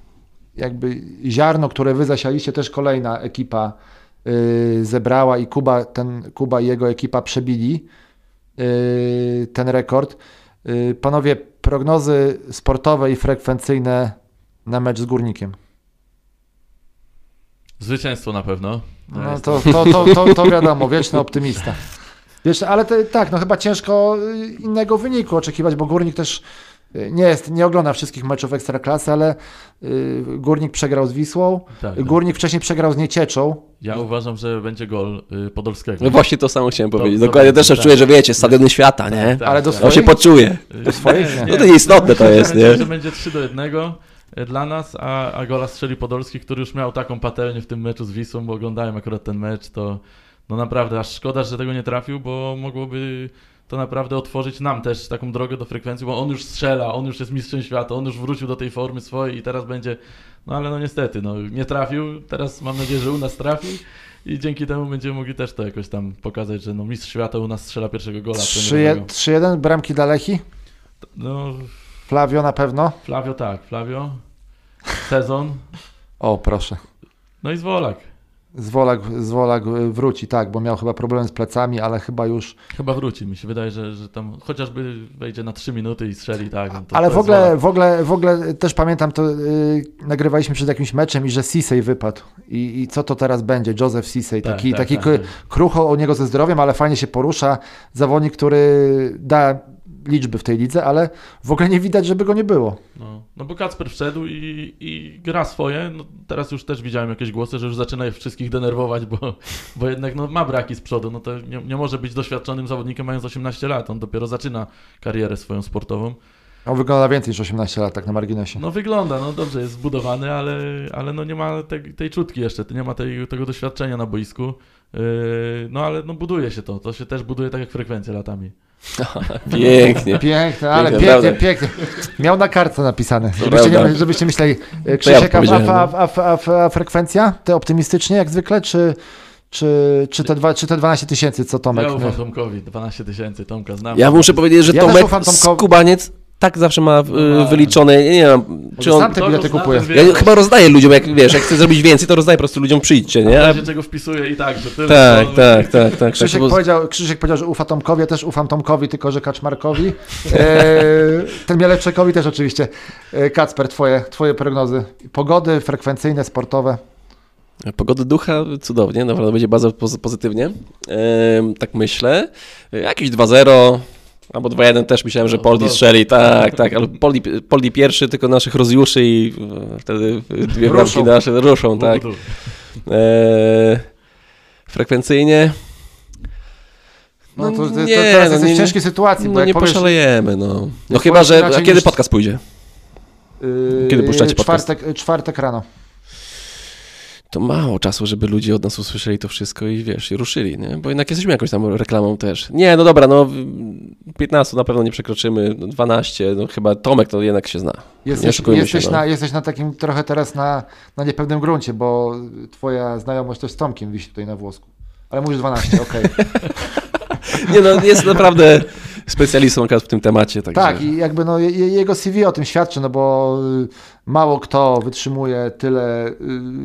jakby ziarno, które wy zasialiście, też kolejna ekipa y, zebrała i Kuba, ten, Kuba i jego ekipa przebili y, ten rekord. Y, Panowie, prognozy sportowe i frekwencyjne na mecz z Górnikiem. Zwycięstwo na pewno. No to, to, to, to, to wiadomo, wieczny optymista. Wiesz, ale te, tak, no chyba ciężko innego wyniku oczekiwać, bo Górnik też nie jest, nie ogląda wszystkich meczów Ekstraklasy, ale y, Górnik przegrał z Wisłą, Tak, tak. Górnik wcześniej przegrał z Niecieczą. Ja uważam, że będzie gol y, Podolskiego. No właśnie to samo chciałem To- powiedzieć, to dokładnie też tak. czuję, że wiecie, stadiony świata, nie? Tak, Ale do tak. On się swoich? poczuje. Do swoich? No to nieistotne to jest, nie? Myślę, że będzie 3 do 1 dla nas, a, a gola strzeli Podolski, który już miał taką patelnię w tym meczu z Wisłą, bo oglądałem akurat ten mecz, to no naprawdę aż szkoda, że tego nie trafił, bo mogłoby to naprawdę otworzyć nam też taką drogę do frekwencji, bo on już strzela, on już jest mistrzem świata, on już wrócił do tej formy swojej i teraz będzie, no ale no niestety, no nie trafił, teraz mam nadzieję, że u nas trafi i dzięki temu będziemy mogli też to jakoś tam pokazać, że no mistrz świata u nas strzela pierwszego gola. premierowego. 3-1, bramki dla Lechi? No Flavio na pewno? Flavio tak, Flavio, sezon, O, proszę. no i Zwolak. Zwolak, Zwolak wróci, tak, bo miał chyba problem z plecami, ale chyba już... Chyba wróci, mi się wydaje, że, że tam chociażby wejdzie na 3 minuty i strzeli, tak. no ale w ogóle, Zwolak. w, ogóle, w ogóle też pamiętam, to yy, nagrywaliśmy przed jakimś meczem i że Sisej wypadł. I, I co to teraz będzie? Joseph Sisej, Tak, taki, tak, taki tak, tak. krucho u niego ze zdrowiem, ale fajnie się porusza. Zawodnik, który da liczby w tej lidze, ale w ogóle nie widać, żeby go nie było. No, no bo Kacper wszedł i, i gra swoje. No, teraz już też widziałem jakieś głosy, że już zaczyna ich wszystkich denerwować, bo, bo jednak no, ma braki z przodu. No to nie, nie może być doświadczonym zawodnikiem mając 18 lat. On dopiero zaczyna karierę swoją sportową. On wygląda więcej niż 18 lat, tak na marginesie. No wygląda, no dobrze, jest zbudowany, ale, ale no nie ma tej, tej czutki jeszcze, nie ma tej, tego doświadczenia na boisku. Yy, no ale no buduje się to, to się też buduje tak jak frekwencja latami. Pięknie. Piękne, ale pięknie, prawda. pięknie. Miał na kartce napisane, żebyście, nie, żebyście myśleli. E, Krzysiek, a, powiedziałem, a, no. a, a, a, a frekwencja? Te optymistycznie jak zwykle, czy, czy, czy, te, dwa, czy te 12 tysięcy, co Tomek? Ja ufam Tomkowi, 12 tysięcy, Tomka znam. Ja muszę powiedzieć, że Ja Tomek Tomkowi. Skubaniec tak zawsze ma y, wyliczone, nie wiem, czy on... sam te bilety kupuje. Ja chyba rozdaję ludziom, jak wiesz, jak chcę zrobić więcej, to rozdaję po prostu ludziom, przyjdźcie, W nie? A- razie czego wpisuje i tak, że tyle. Tak, to- tak, tak, tak. tak Krzysiek, bo- powiedział, Krzysiek powiedział, że ufa Tomkowi, ja też ufam Tomkowi, tylko że Kaczmarkowi. E, ten Mielewczekowi też oczywiście. E, Kacper, twoje, twoje prognozy. Pogody frekwencyjne, sportowe. Pogody ducha cudownie, naprawdę będzie bardzo pozy- pozytywnie. Ehm, tak myślę. Jakieś 2-0. Albo 2-1 też myślałem, że No, Poldi dobrze. strzeli, tak, tak, ale Poldi, Poldi pierwszy, tylko naszych rozjuszy i e, wtedy dwie bramki nasze ruszą, tak. Budu. Eee, frekwencyjnie. No to, to, to nie, teraz no jesteś nie- w ciężkiej sytuacji, bo No nie powiesz, poszalejemy, no. No chyba, że... A kiedy podcast pójdzie? yy, Kiedy puszczacie podcast? czwartek, czwartek rano. To mało czasu, żeby ludzie od nas usłyszeli to wszystko i wiesz, i ruszyli, nie? Bo jednak jesteśmy jakąś tam reklamą też. Nie, no dobra, no w- 15 na pewno nie przekroczymy, no 12, no chyba Tomek to jednak się zna. Jesteś, jesteś, się, no. na, jesteś na takim trochę teraz na, na niepewnym gruncie, bo twoja znajomość też z Tomkiem wisi tutaj na włosku. Ale mówisz 12, okej. Nie no, jest naprawdę specjalistą akurat w tym temacie, także... Tak, i jakby no, je- jego CV o tym świadczy, no bo mało kto wytrzymuje tyle y,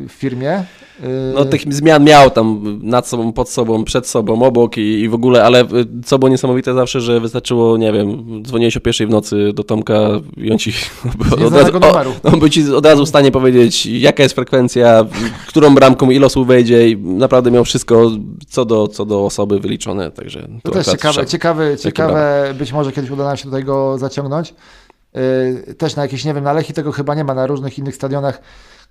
w firmie. Y, No tych zmian miał tam nad sobą, pod sobą, przed sobą, obok i, i w ogóle, ale y, co było niesamowite zawsze, że wystarczyło, nie wiem, dzwoniłeś o pierwszej w nocy do Tomka i on ci od razu, o, on był ci od razu w stanie powiedzieć, jaka jest frekwencja, którą bramką, ile osób wejdzie i naprawdę miał wszystko co do, co do osoby wyliczone, także... To też ciekawe, strzał. ciekawe, ciekawe być może kiedyś uda nam się do tego zaciągnąć. Yy, Też na jakieś, nie wiem, na Lechi tego chyba nie ma, na różnych innych stadionach.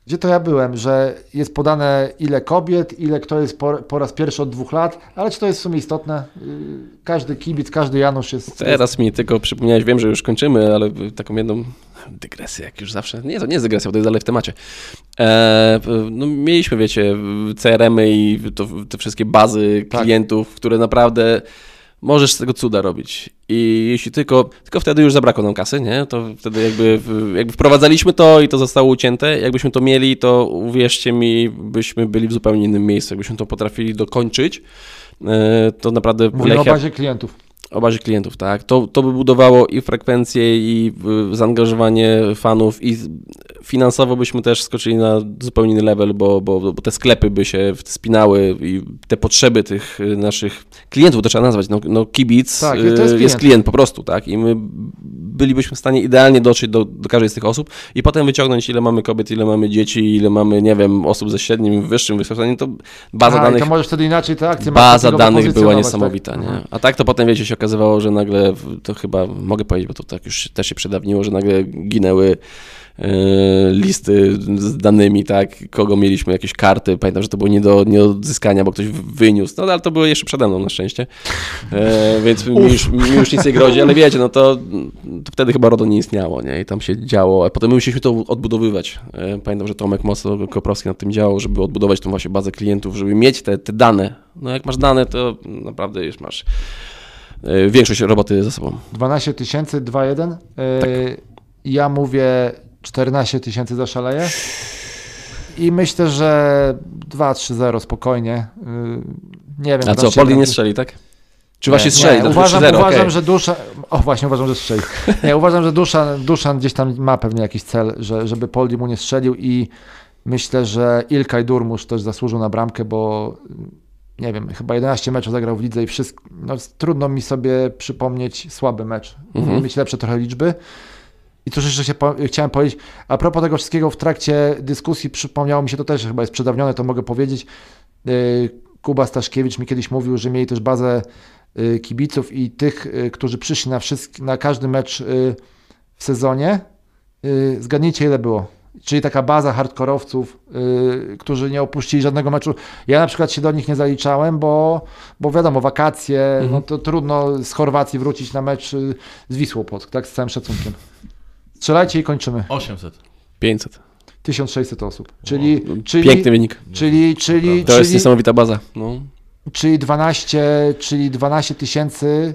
Gdzie to ja byłem, że jest podane ile kobiet, ile kto jest po, po raz pierwszy od dwóch lat, ale czy to jest w sumie istotne? Yy, Każdy kibic, każdy Janusz jest... Teraz mi tylko przypomniałeś, wiem, że już kończymy, ale taką jedną dygresję, jak już zawsze. Nie, to nie jest dygresja, bo to jest dalej w temacie. E, no, mieliśmy, wiecie, CRM-y i to, te wszystkie bazy Tak. klientów, które naprawdę możesz z tego cuda robić. I jeśli tylko, tylko wtedy już zabrakło nam kasy, nie? To wtedy jakby, jakby wprowadzaliśmy to i to zostało ucięte. Jakbyśmy to mieli, to uwierzcie mi, byśmy byli w zupełnie innym miejscu. Jakbyśmy to potrafili dokończyć, e, to naprawdę Mówimy o Lechia- bazie klientów. O bazie klientów, tak. To, to by budowało i frekwencję, i y, zaangażowanie fanów, i finansowo byśmy też skoczyli na zupełnie inny level, bo, bo, bo te sklepy by się spinały i te potrzeby tych y, naszych klientów, to trzeba nazwać, no, no kibic Tak, y, jest jest, klient. klient. po prostu, tak. I my bylibyśmy w stanie idealnie dotrzeć do, do każdej z tych osób i potem wyciągnąć, ile mamy kobiet, ile mamy dzieci, ile mamy, nie wiem, osób ze średnim, wyższym wykształceniem, to baza i danych to możesz wtedy inaczej te akcje baza danych była niesamowita, tak? nie? A tak to potem, wiecie, się okazywało, że nagle, to chyba mogę powiedzieć, bo to tak już też się przedawniło, że nagle ginęły e, listy z danymi, tak, kogo mieliśmy, jakieś karty, pamiętam, że to było nie do, nie do odzyskania, bo ktoś wyniósł, no ale to było jeszcze przede mną na szczęście, e, więc mi już, mi już nic nie grozi, ale wiecie, no to, to wtedy chyba RODO nie istniało, nie, i tam się działo, a potem my musieliśmy to odbudowywać, e, pamiętam, że Tomek mocno Koprowski nad tym działał, żeby odbudować tą właśnie bazę klientów, żeby mieć te, te dane, no jak masz dane, to naprawdę już masz większość roboty za sobą. 12 tysięcy, 2-1. Yy, Ja mówię 14 tysięcy zaszaleje. I myślę, że 2-3-0 spokojnie. Yy, Nie wiem. A co, Poli nie strzeli, tak? Czy właśnie Nie, strzeli? Nie, to uważam, 3-0, uważam okej. że Duszan. O, właśnie, uważam, że strzeli. Nie, uważam, że Duszan, Duszan gdzieś tam ma pewnie jakiś cel, że, żeby Poldi mu nie strzelił i myślę, że Ilkay Durmusz też zasłużył na bramkę, bo nie wiem, chyba 11 meczów zagrał w lidze i wszystko. No, trudno mi sobie przypomnieć słaby mecz. Mhm. mieć lepsze trochę liczby. I cóż jeszcze się po, chciałem powiedzieć, a propos tego wszystkiego w trakcie dyskusji przypomniało mi się to też, chyba jest przedawnione, to mogę powiedzieć. Yy, Kuba Staszkiewicz mi kiedyś mówił, że mieli też bazę yy, kibiców i tych, yy, którzy przyszli na, wszystk- na każdy mecz w sezonie. Zgadnijcie ile było. Czyli taka baza hardkorowców, yy, którzy nie opuścili żadnego meczu. Ja na przykład się do nich nie zaliczałem, bo, bo wiadomo, wakacje, Mhm. no to trudno z Chorwacji wrócić na mecz yy, z Wisłą Płock, tak z całym szacunkiem. Strzelajcie i kończymy. 800. 500. 1600 osób. Czyli, No, czyli, Piękny wynik. czyli, czyli, To jest czyli, niesamowita baza. No. czyli 12, czyli 12 tysięcy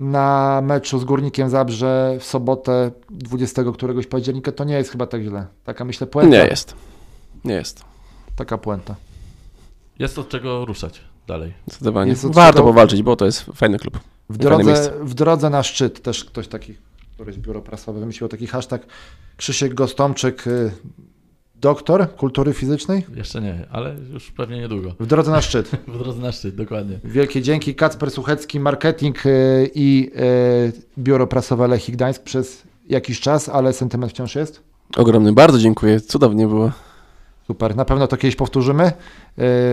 na meczu z Górnikiem Zabrze w sobotę 20 któregoś października, to nie jest chyba tak źle. Taka myślę puenta. Nie jest. Nie jest. Taka puenta. Jest od czego ruszać dalej. Zdecydowanie. Warto czego- powalczyć, bo to jest fajny klub. W drodze, w drodze na szczyt też ktoś taki, któreś biuro prasowe wymyśliło taki hashtag Krzysiek Gostomczyk, y, doktor kultury fizycznej. Jeszcze nie, ale już pewnie niedługo. W drodze na szczyt. W drodze na szczyt, dokładnie. Wielkie dzięki Kacper Suchecki, marketing y, i y, biuro prasowe Lechii Gdańsk przez jakiś czas, ale sentyment wciąż jest. Ogromny. Bardzo dziękuję. Cudownie było. Super, na pewno to kiedyś powtórzymy.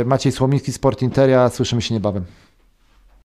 Y, Maciej Słomiński, Sport Interia, słyszymy się niebawem.